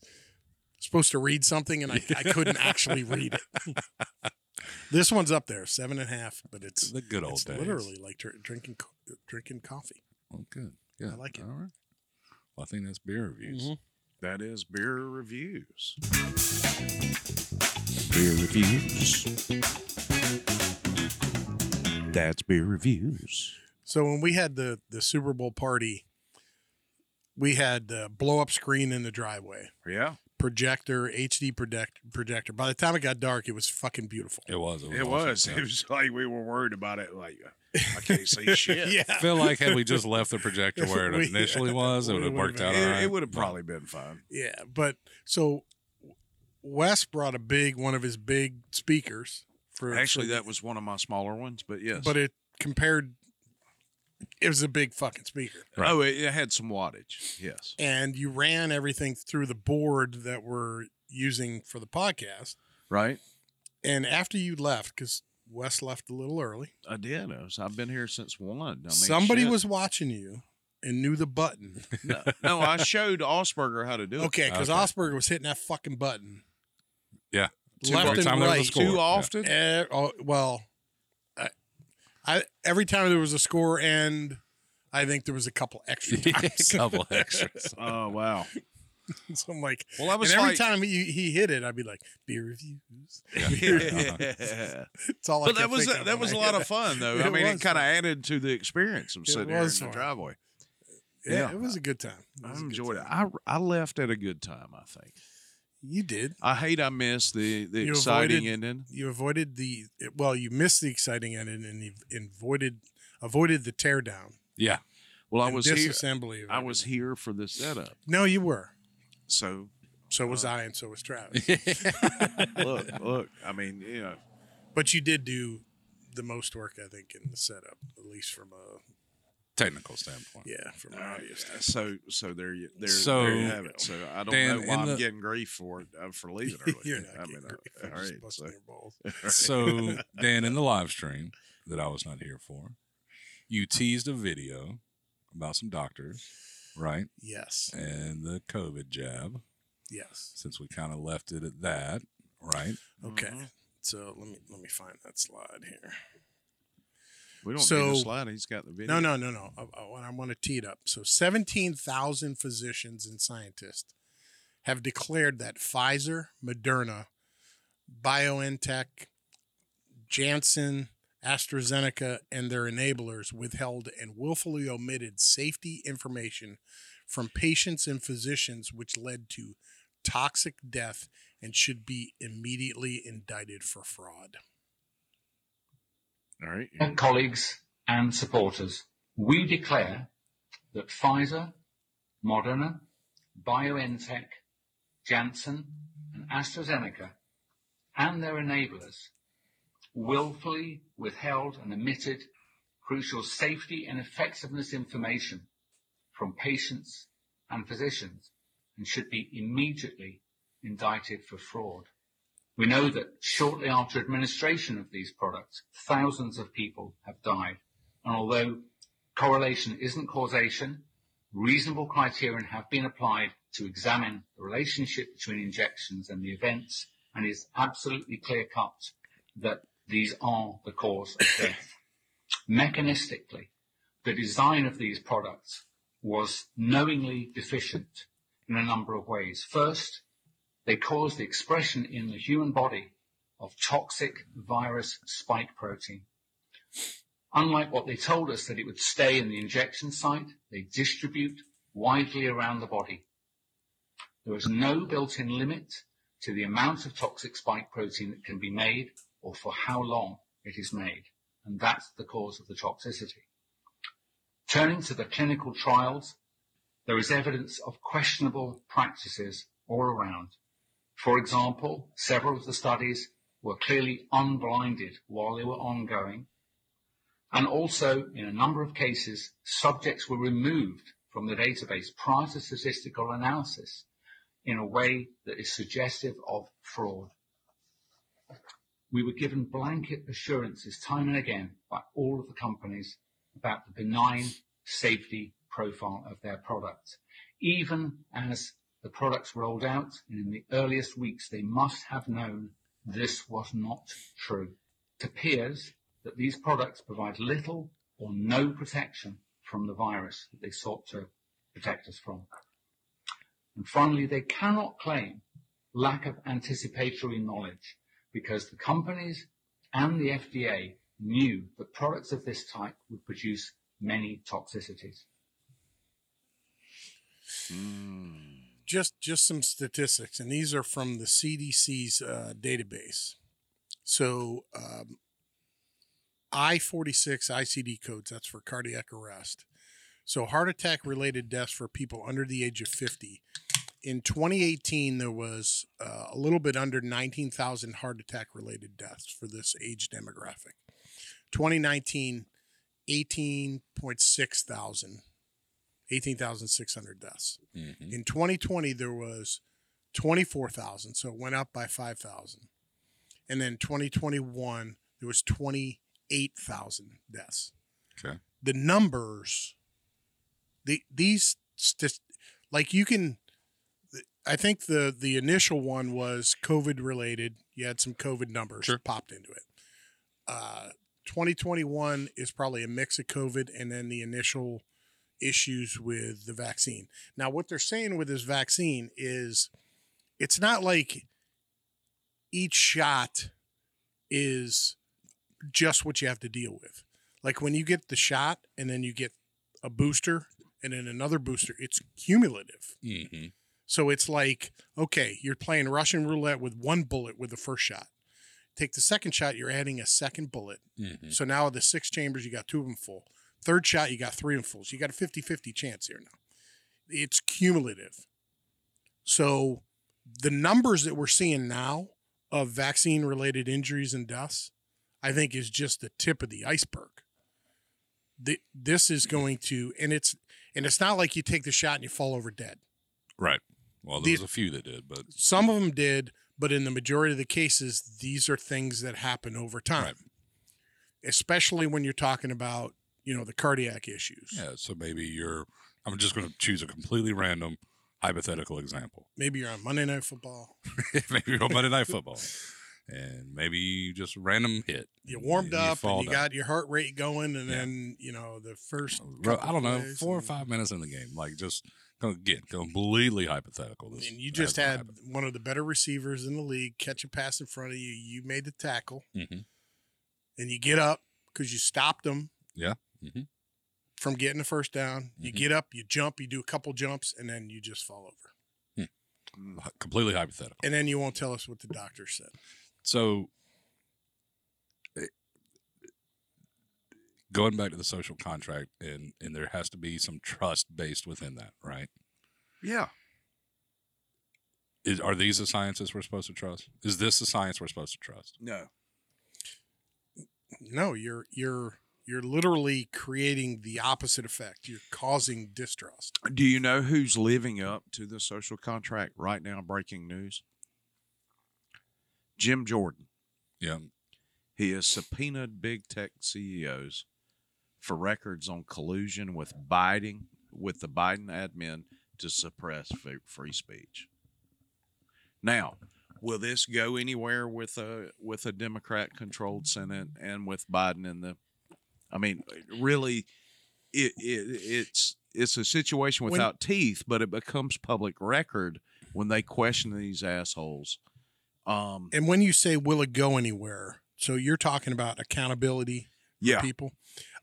supposed to read something and I, I couldn't actually read it. this one's up there, seven and a half, but it's the good old it's days. literally like dr- drinking co- drinking coffee. Oh, good. Yeah, I like it. All right. Well, I think that's beer reviews. Mhm. That is beer reviews. Beer reviews. That's beer reviews. So when we had the the Super Bowl party, we had the blow up screen in the driveway, Yeah, projector, HD project, projector. By the time it got dark, it was fucking beautiful. It was. It was. it awesome. was. Yeah. It was like we were worried about it. Like I can't see shit. yeah, I feel like had we just left the projector where it We- initially was, it would have worked been- out It, all right. would have probably been fine. yeah. But so Wes brought a big one of his big speakers for Actually, for- that was one of my smaller ones, but yes. but it compared. It was a big fucking speaker, Right. oh, it, it had some wattage. Yes. and you ran everything through the board that we're using for the podcast. Right. And after you left, because Wes left a little early, I did. I was, I've been here since one. I mean, somebody shit. was watching you and knew the button. No, no, I showed Osberger how to do it. Okay, because Okay. Osberger was hitting that fucking button Yeah. Too left and time there was a right. score. Too Yeah. often. Eh, oh, well, I, I every time there was a score, and I think there was a couple extra a times. couple extras. Oh wow. so I'm like, Well, I and was every like, time he, he hit it, I'd be like, beer reviews. Yeah. yeah. It's all I but that was think of that was a I lot of fun though. It I mean, it kind of added to the experience of It sitting here in was the driveway. Yeah, Yeah. it was a good time. I was a good enjoyed it. I I left at a good time. I think. You did. I hate I missed the the You exciting avoided- ending. You avoided the well. You missed the exciting ending, and you avoided avoided the teardown. Yeah. Well, I was here. disassembly. of I was here for the setup. No, you were. So So was uh, I, and so was Travis. look, look. I mean, you know, But you did do the most work, I think, in the setup, at least from a Technical standpoint. yeah, from an audio standpoint. so so there you there, So, there you have it. So I don't Dan, know why I'm the- getting grief for it uh, for leaving early. You're not I getting mean, grief uh, for all just So, your balls. So, Dan, in the live stream that I was not here for, you teased a video about some doctors, right? Yes, And the COVID jab, yes. since we kind of left it at that, right? Okay. Mhm. So let me let me find that slide here. We don't So- need a slide. He's got the video. No, no, no, no. I, I, I want to tee it up. So, 17,000 physicians and scientists have declared that Pfizer, Moderna, BioNTech, Janssen, AstraZeneca, and their enablers withheld and willfully omitted safety information from patients and physicians, which led to toxic death and should be immediately indicted for fraud. All right. colleagues and supporters, we declare that Pfizer, Moderna, BioNTech, Janssen, and AstraZeneca and their enablers willfully withheld and omitted crucial safety and effectiveness information from patients and physicians and should be immediately indicted for fraud. We know that shortly after administration of these products, thousands of people have died. And although correlation isn't causation, reasonable criterion have been applied to examine the relationship between injections and the events, and it's absolutely clear cut that these are the cause of death. Mechanistically, the design of these products was knowingly deficient in a number of ways. First, they cause the expression in the human body of toxic virus spike protein. Unlike what they told us that it would stay in the injection site, they distribute widely around the body. There is no built-in limit to the amount of toxic spike protein that can be made or for how long it is made, and that's the cause of the toxicity. Turning to the clinical trials, there is evidence of questionable practices all around. For example, several of the studies were clearly unblinded while they were ongoing, and also, in a number of cases, subjects were removed from the database prior to statistical analysis in a way that is suggestive of fraud. We were given blanket assurances time and again by all of the companies about the benign safety profile of their products. Even as the products rolled out, and in the earliest weeks, they must have known this was not true. It appears that these products provide little or no protection from the virus that they sought to protect us from. And finally, they cannot claim lack of anticipatory knowledge because the companies and the FDA knew that products of this type would produce many toxicities. Hmm. Just just some statistics, and these are from the CDC's uh, database. So, um, I forty six ICD codes. That's for cardiac arrest. So, heart attack related deaths for people under the age of fifty. In 2018, there was uh, a little bit under 19,000 heart attack related deaths for this age demographic. 2019, 18.6 thousand 18,600 deaths. Mhm. In 2020, there was 24,000, so it went up by 5,000. And then 2021, there was 28,000 deaths. Okay. The numbers, the these st- like you can, I think the the initial one was COVID related. You had some COVID numbers Sure. popped into it. Uh, 2021 is probably a mix of COVID and then the initial issues with the vaccine. Now, what they're saying with this vaccine is it's not like each shot is just what you have to deal with. Like when you get the shot and then you get a booster and then another booster, it's cumulative. Mhm. So it's like, okay, you're playing Russian roulette with one bullet with the first shot. Take the second shot, you're adding a second bullet. Mhm. So now the six chambers, you got two of them full. Third shot, you got three them full. So you got a 50 50 chance here now. It's cumulative. So the numbers that we're seeing now of vaccine related injuries and deaths, I think is just the tip of the iceberg. The, this is going to, and it's, and it's not like you take the shot and you fall over dead. Right. Well, there These- was a few that did, but Some of them did, but in the majority of the cases, these are things that happen over time, Right. especially when you're talking about, you know, the cardiac issues. yeah. So maybe you're. I'm just going to choose a completely random hypothetical example. Maybe you're on Monday Night Football. maybe you're on Monday Night Football, and maybe you just random hit. You warmed and up fall and you down. got your heart rate going, and Yeah. then you know the first. I don't know, four or five minutes in the game, like just again completely hypothetical. This And you just had happened. one of the better receivers in the league catch a pass in front of you. You made the tackle, Mhm. and you get up because you stopped them Yeah. Hmm from getting the first down. You Mhm. get up, you jump, you do a couple jumps, and then you just fall over. Completely hypothetical. And then you won't tell us what the doctor said. So, eh, going back to the social contract, and and there has to be some trust based within that, right? Yeah. Is, are these the sciences we're supposed to trust? Is this the science we're supposed to trust? No. No, you're you're you're literally creating the opposite effect. You're causing distrust. Do you know who's living up to the social contract right now? Breaking news. Jim Jordan. Yeah. He has subpoenaed big tech CEOs for records on collusion with Biden with the Biden admin to suppress free speech. Now, will this go anywhere with a with a Democrat controlled Senate and with Biden in the I mean, really it, it it's it's a situation When- without teeth, but it becomes public record when they question these assholes Um, And when you say will it go anywhere, so you're talking about accountability for yeah, people.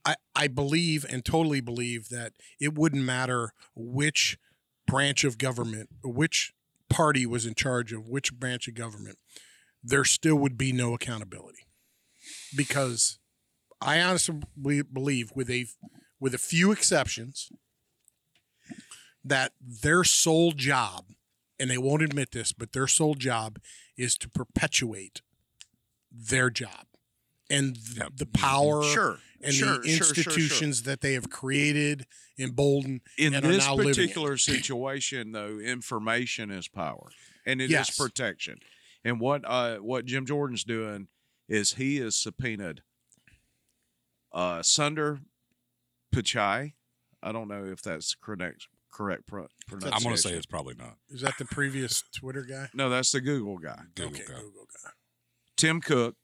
I, I believe and totally believe that it wouldn't matter which branch of government, which party was in charge of which branch of government, there still would be no accountability. Because I honestly believe, with a with a few exceptions, that their sole job, and they won't admit this, but their sole job is to perpetuate their job and th- Yep. the power sure. and sure, the sure, sure, institutions that they have created, emboldened. In and are this now living it. particular situation, though, information is power, and it is Yes. protection. And what uh, what Jim Jordan's doing is he is subpoenaed uh, Sundar Pichai. I don't know if that's correct correct pro- pronunciation. I'm going to say it's probably not. Is that the previous Twitter guy? no. That's the Google guy. Google okay, guy. Google guy. Tim Cook,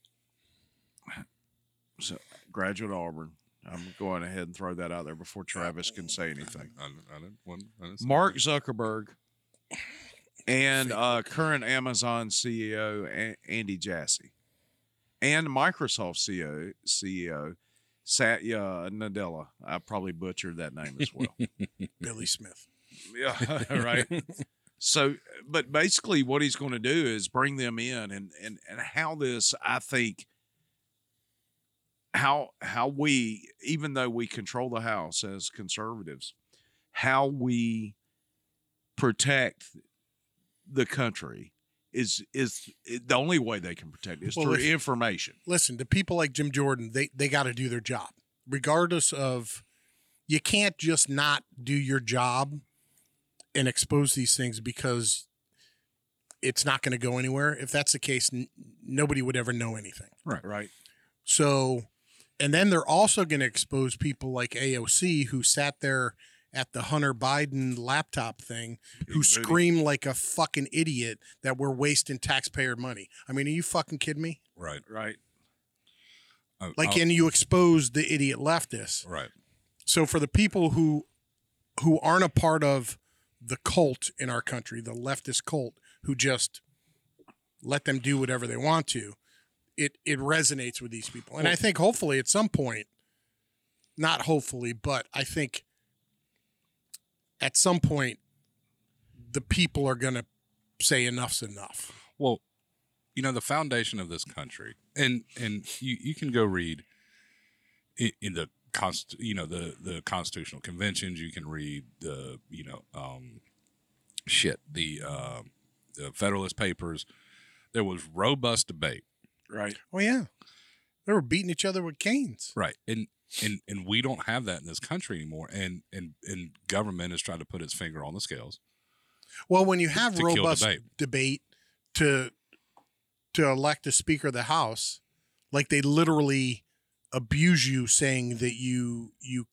so graduate Auburn. I'm going ahead and throw that out there before Travis can say anything. I, I didn't, I didn't say Mark Zuckerberg and uh, current Amazon CEO Andy Jassy and Microsoft CEO CEO Satya Nadella. I probably butchered that name as well. Billy Smith. yeah, right. So, but basically, what he's going to do is bring them in, and and and how this, I think, how how we, even though we control the House as conservatives, how we protect the country is is eh, the only way they can protect it is Well, through listen- information. Listen, to people like Jim Jordan, they they got to do their job, regardless of. You can't just not do your job and expose these things because it's not going to go anywhere. If that's the case, n- nobody would ever know anything. Right. Right. So, and then they're also going to expose people like AOC who sat there at the Hunter Biden laptop thing, who booty. screamed like a fucking idiot that we're wasting taxpayer money. I mean, are you fucking kidding me? Right. Right. Uh, Like, I'll- and you expose the idiot leftists. right. So for the people who who aren't a part of the cult in our country, the leftist cult, who just let them do whatever they want to, it it resonates with these people. And I think hopefully at some point, not hopefully, but I think at some point the people are gonna say enough's enough. Well, you know, the foundation of this country, and and you you can go read in, in the const, you know, the the constitutional conventions. You can read the you know, um, shit, the uh, the Federalist Papers. There was robust debate, Right. Oh yeah. They were beating each other with canes. right? And and and we don't have that in this country anymore. And and and government has tried to put its finger on the scales. Well, when you have to kill robust debate. debate. to to elect a speaker of the house, like they literally abuse you, saying that you you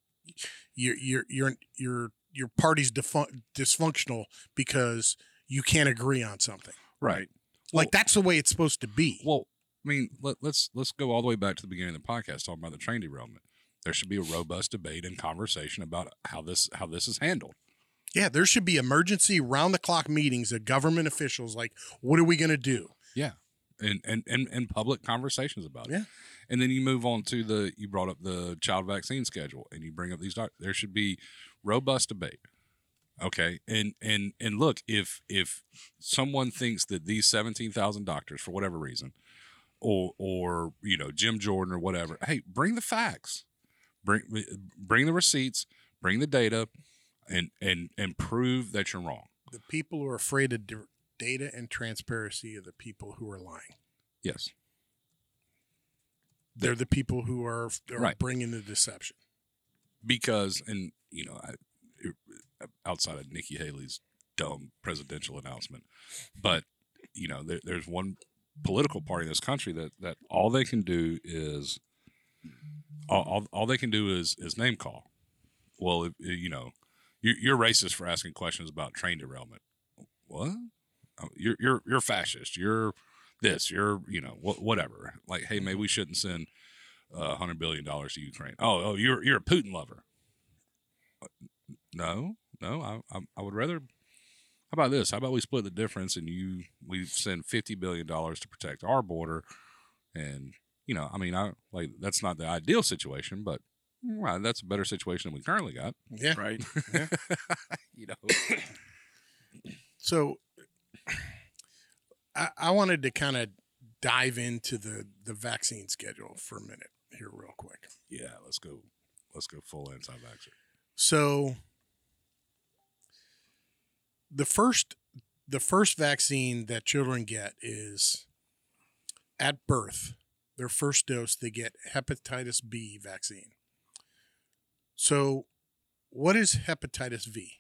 your your your your your party's defun- dysfunctional because you can't agree on something. Right. Like that's the way it's supposed to be. Well, I mean, let, let's let's go all the way back to the beginning of the podcast, talking about the train derailment. There should be a robust debate and conversation about how this how this is handled. yeah, there should be emergency round the clock meetings of government officials. Like, what are we going to do? Yeah, and and and and public conversations about it. Yeah. and then you move on to the you brought up the child vaccine schedule, and you bring up these. Doc- there should be robust debate. Okay, and and and look, if if someone thinks that these seventeen thousand doctors, for whatever reason, or or you know Jim Jordan or whatever, hey, bring the facts, bring uh, bring the receipts, bring the data, and and and prove that you're wrong. The people who are afraid of data and transparency are the people who are lying. Yes, They're the people who are, are Right. bringing the deception. because and you know I, outside of Nikki Haley's dumb presidential announcement, but you know there, there's one political party in this country that that all they can do is all, all, all they can do is is name call. Well, if, you know, you're, you're racist for asking questions about train derailment. What? Oh, You're you're you're fascist. You're this. You're you know wh- whatever. Like, hey, maybe mm-hmm. we shouldn't send uh, a hundred billion dollars to Ukraine. Oh, oh, you're you're a Putin lover. No, no, I, I I would rather How about this? How about we split the difference and you we send fifty billion dollars to protect our border, and you know, I mean, I like that's not the ideal situation, but well, that's a better situation than we currently got. Yeah. Right. You know, So I, I wanted to kind of dive into the the vaccine schedule for a minute here, real quick. yeah. Let's go. Let's go full anti-vaxxer. So the first the first vaccine that children get is at birth. Their first dose, they get hepatitis B vaccine. So, what is hepatitis B?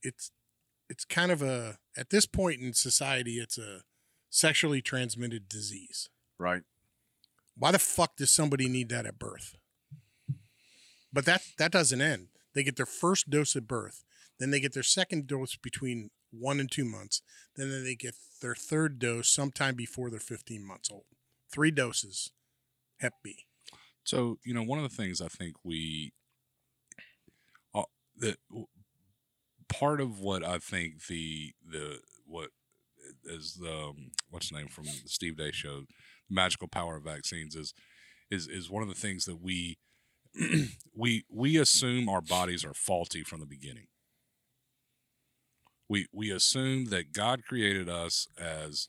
It's it's kind of a at this point in society, it's a sexually transmitted disease. Right. Why the fuck does somebody need that at birth? But that that doesn't end. They get their first dose at birth, then they get their second dose between one and two months, then they get their third dose sometime before they're 15 months old. Three doses, Hep B. So you know, one of the things I think we, uh, that part of what I think the the what is the um, what's the name from the Steve Day show, magical power of vaccines is is is one of the things that we we we assume our bodies are faulty from the beginning. We we assume that God created us as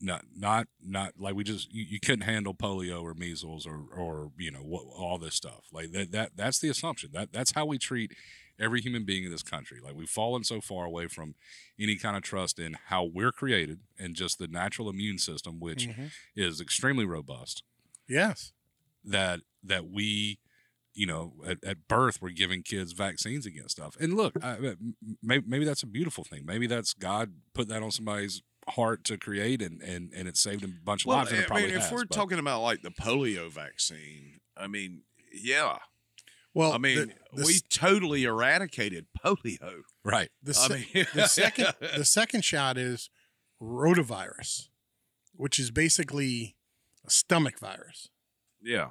not not not like we just you, you couldn't handle polio or measles or or you know what all this stuff. Like that that that's the assumption. That that's how we treat every human being in this country. Like we've fallen so far away from any kind of trust in how we're created and just the natural immune system which mm-hmm. is extremely robust. Yes. that that we you know at, at birth we're giving kids vaccines against stuff. And look I, maybe, maybe that's a beautiful thing. Maybe that's god put that on somebody's heart to create and and, and it saved a bunch of Well, lives and I mean, if has, we're but- talking about like the polio vaccine, I mean, yeah. Well, I mean, the, the, we totally eradicated polio. right the, I se- mean, the second the second shot is rotavirus, which is basically a stomach virus. yeah.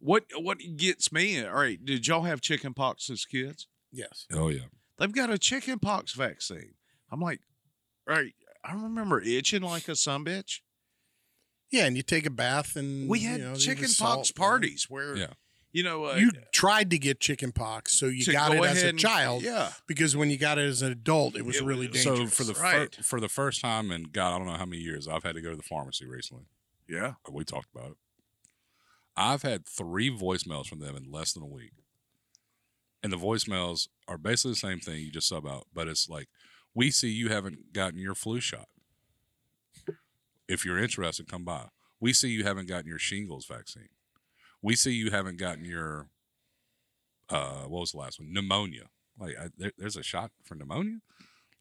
What what gets me? All right, did y'all have chicken pox as kids? Yes. oh yeah They've got a chicken pox vaccine. I'm like, all right. I remember itching like a son bitch. Yeah, and you take a bath and We you had know, chicken pox you know. parties where, Yeah. you know, uh, You tried to get chicken pox, so you got go it as a ahead and- child. Yeah. Because when you got it as an adult, it was It really dangerous. so for the fir- for the first time in god i don't know how many years i've had to go to the pharmacy recently Yeah. we talked about it i've had three voicemails from them in less than a week and the voicemails are basically the same thing you just sub out but it's like we see you haven't gotten your flu shot if you're interested come by we see you haven't gotten your shingles vaccine we see you haven't gotten your uh what was the last one pneumonia like I, there, there's a shot for pneumonia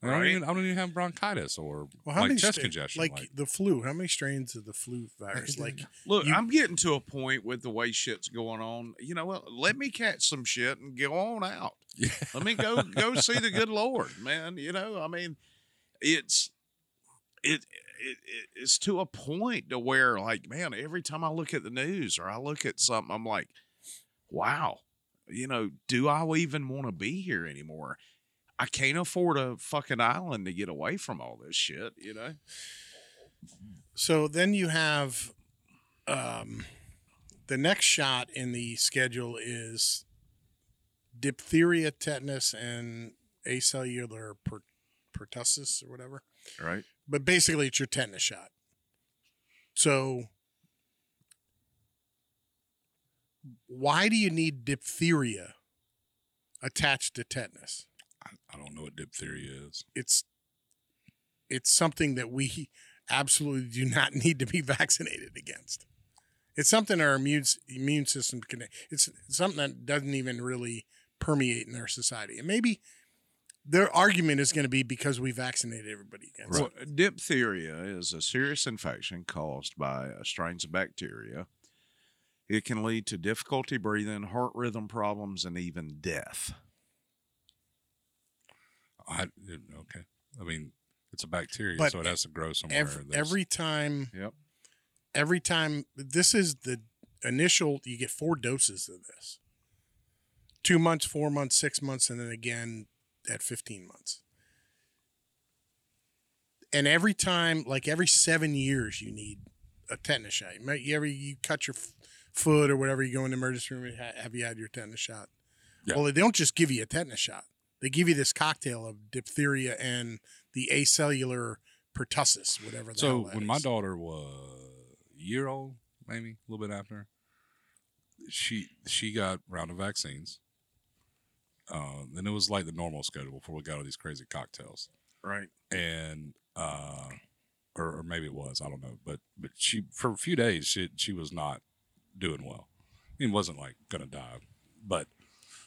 I, don't Right. even, I don't even have bronchitis or well, how like many chest sta- congestion Like, the flu, how many strains of the flu virus? Like Look, You- I'm getting to a point with the way shit's going on. You know what? Let me catch some shit and go on out. Let me go go see the good Lord, man. You know, I mean, it's it, it it- it's to a point to where like, man, every time I look at the news or I look at something, I'm like, wow, you know, do I even want to be here anymore? I can't afford a fucking island to get away from all this shit, you know? So then you have um, the next shot in the schedule is diphtheria, tetanus, and acellular per- pertussis or whatever. Right. But basically, it's your tetanus shot. So why do you need diphtheria attached to tetanus? I, I don't know what diphtheria is It's it's something that we absolutely do not need to be vaccinated against. It's something our immune immune system can. It's something that doesn't even really permeate in our society, and maybe their argument is going to be because we vaccinated everybody against. Well, diphtheria is a serious infection caused by uh, strains of bacteria. It can lead to difficulty breathing, heart rhythm problems, and even death. I okay. I mean, it's a bacteria, But so it has to grow somewhere. Every, every time, Yep. every time, this is the initial. You get four doses of this. Two months, four months, six months, and then again at 15 months. And every time, like every seven years, you need a tetanus shot. You, might, you ever you cut your foot or whatever, you go in the emergency room. Have you had your tetanus shot? Yeah. Well, they don't just give you a tetanus shot. They give you this cocktail of diphtheria and the acellular pertussis, whatever. The So when my daughter was a year old, maybe a little bit after, she she got round of vaccines. Uh, then it was like the normal schedule before we got all these crazy cocktails, Right. and uh, or, or maybe it was I don't know, but but she for a few days she she was not doing well. I mean, wasn't like gonna die, but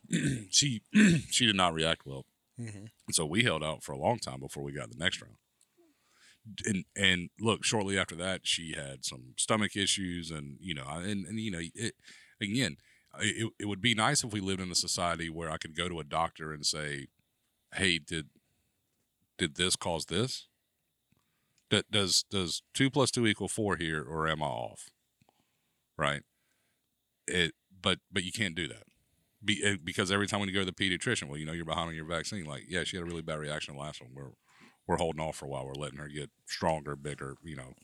she she did not react well. Mhm. And so we held out for a long time before we got the next round. And and look, shortly after that, she had some stomach issues, and you know, and and you know, it again, it it would be nice if we lived in a society where I could go to a doctor and say, "Hey, did did this cause this? Does does two plus two equal four here, or am I off?" Right. It, but but you can't do that. Be, eh, because every time when you go to the pediatrician, well, you know, you're behind on your vaccine. Like, yeah, she had a really bad reaction last one. We're we're holding off for a while. We're letting her get stronger, bigger. You know,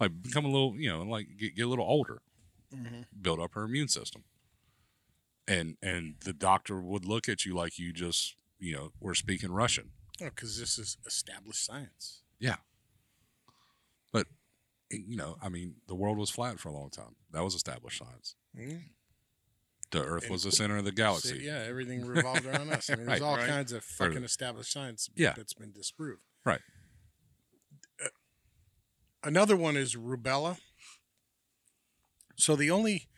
like become a little, you know, like get, get a little older, build up her immune system. And and the doctor would look at you like you just, you know, were speaking Russian. Oh, because this is established science. Yeah. But eh, you know, I mean, the world was flat for a long time. That was established science. Mm. The Earth And- was the center of the So, galaxy. yeah, everything revolved around us. I mean, there's Right, all right. kinds of fucking established science Yeah. that's been disproved. Right. Uh, another one is rubella. So the only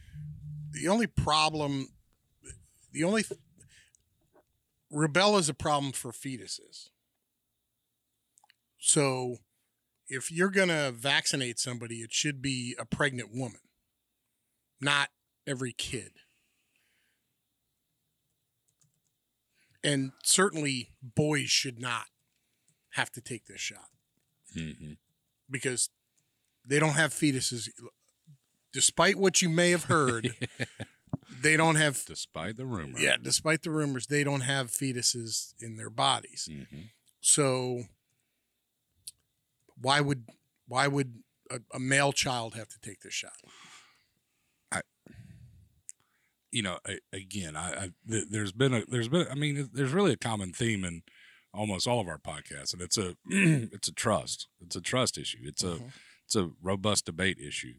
the only problem the only th- rubella is a problem for fetuses. So if you're going to vaccinate somebody, it should be a pregnant woman, not every kid. And certainly boys should not have to take this shot hmm because they don't have fetuses. Despite what you may have heard, they don't have. Despite the rumor. Yeah, despite the rumors, they don't have fetuses in their bodies. hmm So why would why would a, a male child have to take this shot? I, you know, a- again, I, I th- there's been a there's been I mean, there's really a common theme in almost all of our podcasts, and it's a it's a trust, it's a trust issue, it's a Mhm. it's a robust debate issue,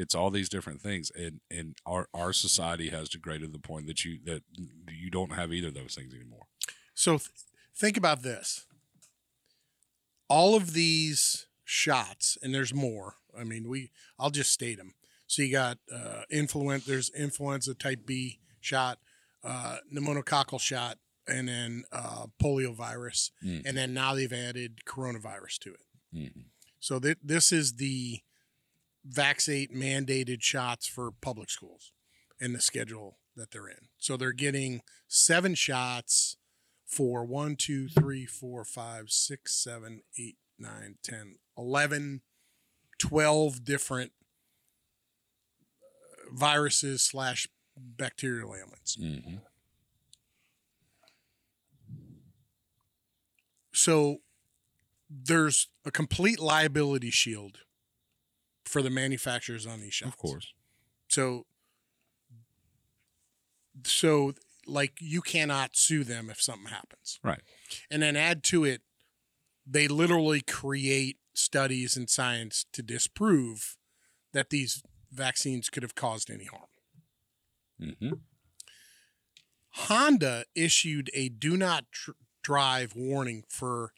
it's all these different things, and and our our society has degraded to the point that you that you don't have either of those things anymore. So th- think about this. All of these shots, and there's more. I mean, we I'll just state them. So you got uh, influenza. There's influenza type B shot, uh, pneumococcal shot, and then uh, polio virus, Mm. and then now they've added coronavirus to it. Mhm. So th- this is the Vaxate mandated shots for public schools and the schedule that they're in. So they're getting seven shots for one, two, three, four, five, six, seven, eight, nine, 10, 11, 12 different uh, viruses slash bacterial ailments. Mm-hmm. So there's a complete liability shield for the manufacturers on these shots. Of course, So so like you cannot sue them if something happens. right? And then add to it they literally create studies and science to disprove that these vaccines could have caused any harm. Mm-hmm. Honda issued a do not tr- drive warning for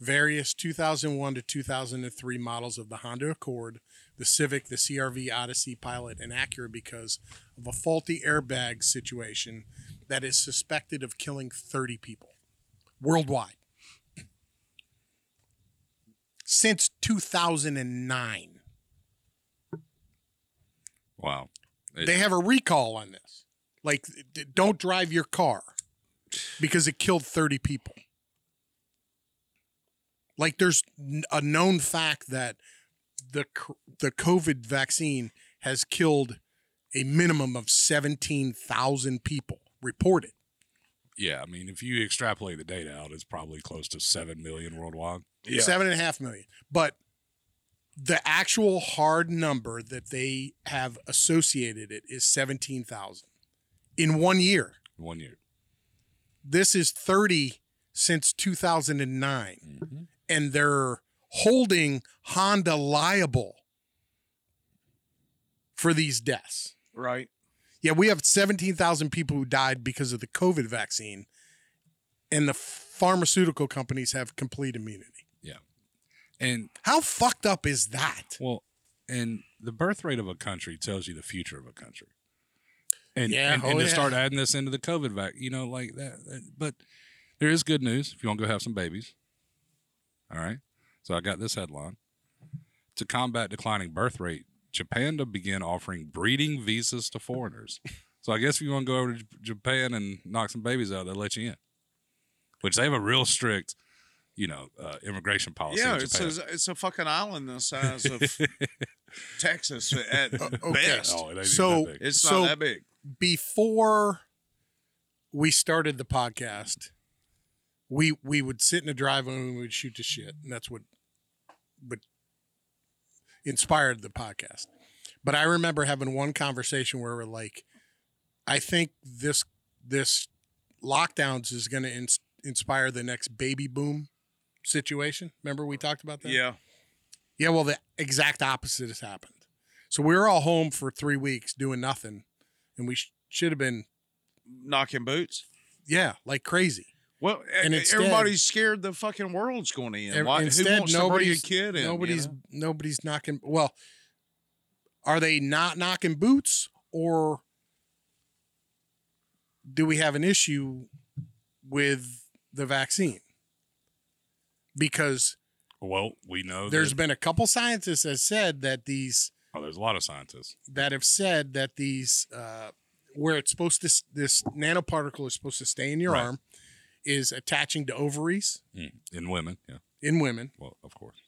various 2001 to 2003 models of the Honda Accord, the Civic, the CRV, Odyssey, Pilot, and Acura because of a faulty airbag situation that is suspected of killing 30 people worldwide since 2009. Wow. It- They have a recall on this. Like, don't drive your car because it killed 30 people. Like, there's a known fact that the the COVID vaccine has killed a minimum of 17,000 people reported. yeah, I mean, if you extrapolate the data out, it's probably close to seven million worldwide. Yeah. seven and a half million. But the actual hard number that they have associated it is 17,000 in one year. One year. This is 30 since 2009. Mm-hmm. And they're holding Honda liable for these deaths. Right. Yeah, we have 17,000 people who died because of the COVID vaccine, and the pharmaceutical companies have complete immunity. Yeah. And How fucked up is that? well, and the birth rate of a country tells you the future of a country. And Yeah, and, oh, and to yeah. start adding this into the COVID vac, you know, like that. that- But there is good news if you want to go have some babies. All right. So I got this headline: To combat declining birth rate, Japan to begin offering breeding visas to foreigners. so I guess if you want to go over to J- Japan and knock some babies out, they'll let you in. Which they have a real strict, you know, uh, immigration policy. Yeah, in it's Japan. a, it's a fucking island the size of Texas at okay. best. Oh, it ain't even So- that big. It's So- not that big. before we started the podcast, we we would sit in a driveway and we would shoot the shit, and that's what what inspired the podcast. But I remember having one conversation where we're like, I think this this lockdowns is going to ins- inspire the next baby boom situation. Remember we talked about that? Yeah. Yeah, well, the exact opposite has happened. So we were all home for three weeks doing nothing, and we sh- should have been, Knocking boots. yeah, like crazy. Well, And and instead- everybody's scared the fucking world's going to end. Ev- Why, who Instead, wants to bring a nobody's kid in? you nobody's know? nobody's knocking. Well, are they not knocking boots, or do we have an issue with the vaccine? Because well, we know there's that, been a couple scientists that said that these oh, there's a lot of scientists. that have said that these uh, where it's supposed to this nanoparticle is supposed to stay in your Right. arm is attaching to ovaries Mm. In women, yeah. in women Well, of course.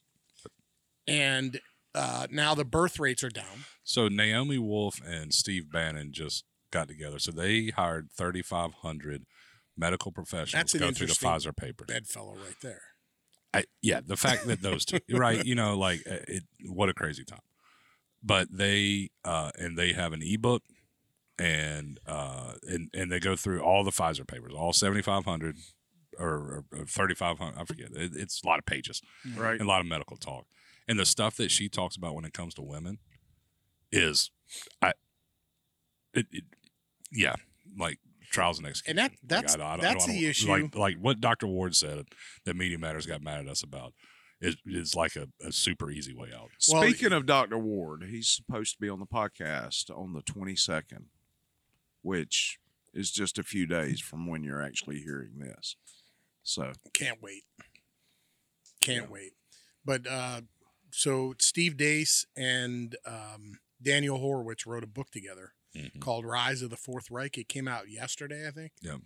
and uh, now the birth rates are down So Naomi Wolf and Steve Bannon just got together. So they hired 3,500 medical professionals That's to an go through the Pfizer papers. bedfellow right there I, yeah, the fact that those two, right? You know, like uh, it. What a crazy time. But they uh, and they have an ebook, and uh, and and they go through all the Pfizer papers, all seventy five hundred or, or thirty five hundred. I forget. It, it's a lot of pages Right. and a lot of medical talk, and the stuff that she talks about when it comes to women is, I, it, it yeah, like trials and execution. And that- Like, that's- I- I don't- that's I don't- the issue. Like like what Dr. Ward said that Media Matters got mad at us about is is like a, a super easy way out. Well, Speaking of Dr. Ward, he's supposed to be on the podcast on the 22nd, which is just a few days from when you're actually hearing this. So, can't wait can't wait but uh, so steve deace and um, daniel horowitz wrote a book together Mhm. called rise of the fourth reich it came out yesterday i think Yeah.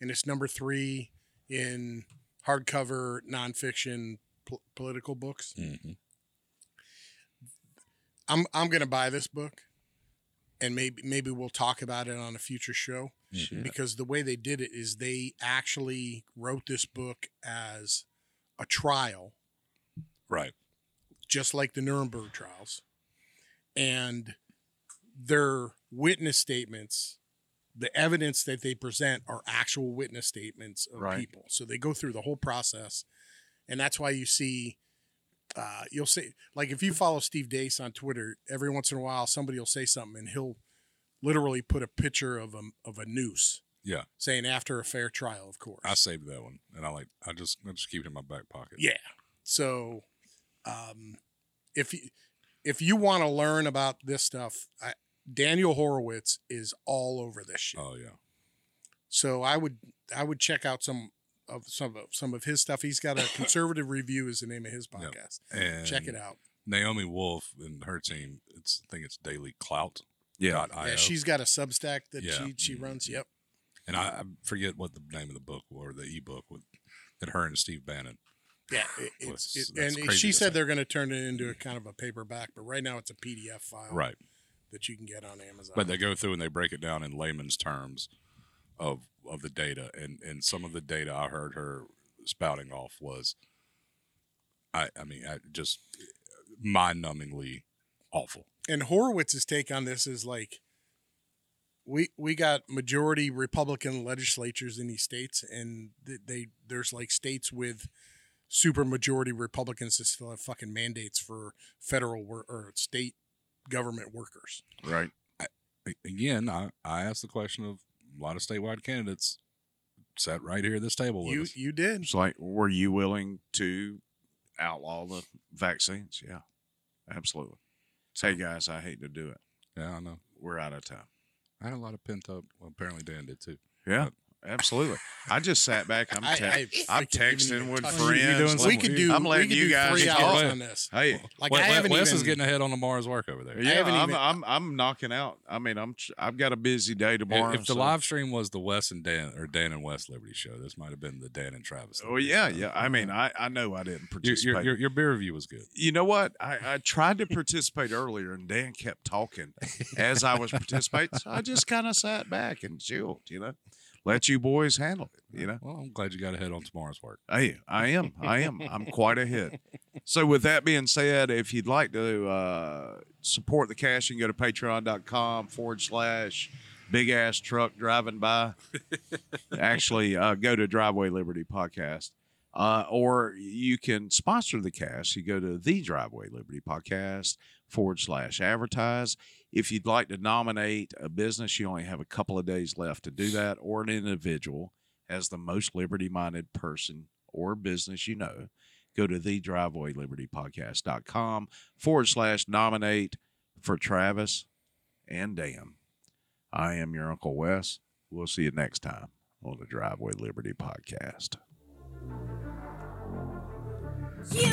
and it's number three in hardcover nonfiction pol- political books. Mm-hmm. I'm I'm gonna buy this book, and maybe maybe we'll talk about it on a future show Mhm. because the way they did it is they actually wrote this book as a trial, Right. just like the Nuremberg trials, and their witness statements. The evidence that they present are actual witness statements of Right. people. So they go through the whole process, and that's why you see uh, you'll see like if you follow Steve Deace on Twitter, every once in a while somebody will say something and he'll literally put a picture of a of a noose Yeah. saying after a fair trial, of course. I saved that one, and I like I just I just keep it in my back pocket. yeah. So um if you if you want to learn about this stuff, I, Daniel Horowitz is all over this shit. Oh yeah. So I would I would check out some of some of some of his stuff. He's got a conservative review is the name of his Yep. podcast. And Check it out. Naomi Wolf and her team. It's I think it's Daily Clout. yeah. Yeah, she's got a Substack that Yeah. she she mm-hmm. runs. Mm-hmm. Yep. and I, I forget what the name of the book or the ebook with that her and Steve Bannon. Yeah, it, Well, it's, it's- it, and she said say. they're going to turn it into a kind of a paperback, but right now it's a PDF file Right. that you can get on Amazon. But they go through and they break it down in layman's terms of of the data, and and some of the data I heard her spouting off was, I I mean, I just mind numbingly awful. and Horowitz's take on this is like we we got majority Republican legislatures in these states, and th- they there's like states with super majority Republicans that still have fucking mandates for federal work or state government workers. Right. A- Again, I I asked the question of a lot of statewide candidates sat right here at this table with You us. you did. It's like, were you willing to outlaw the vaccines? Yeah, absolutely. Say, guys, I hate to do it. Yeah, I know. We're out of time. I had a lot of pent up. Well, apparently Dan did too. Yeah, absolutely. I just sat back. I'm, te- I I'm texting with touched it. You- you friends. doing like, we could do. I'm we letting could you do guys three hours on this. Hey, Like Wes, I haven't Wes even. is getting ahead on tomorrow's work over there. Yeah, haven't I'm, even- I'm I'm knocking out. I mean, I'm I've got a busy day tomorrow. If the so- live stream was the Wes and Dan or Dan and Wes Liberty show, this might have been the Dan and Travis. Oh Liberty yeah, show. yeah. I mean, I I know I didn't Your, participate. your, your, your beer review was good. you know what? I, I tried to participate earlier, and Dan kept talking as I was participating. So I just kind of sat back and chilled. You know, let you boys handle it. You know. Well, I'm glad you got ahead on tomorrow's work. Hey, I am. I am. I'm quite ahead. So, with that being said, if you'd like to uh, support the cash, you can go to patreon.com forward slash big ass truck driving by. Actually, uh, go to Driveway Liberty Podcast. Uh, or you can sponsor the cast. You go to the Driveway Liberty Podcast forward slash advertise. If you'd like to nominate a business, you only have a couple of days left to do that, or an individual as the most liberty minded person or business you know, go to the drivewaylibertypodcast.com forward slash nominate for Travis and Dan. I am your Uncle Wes. We'll see you next time on the Driveway Liberty Podcast. You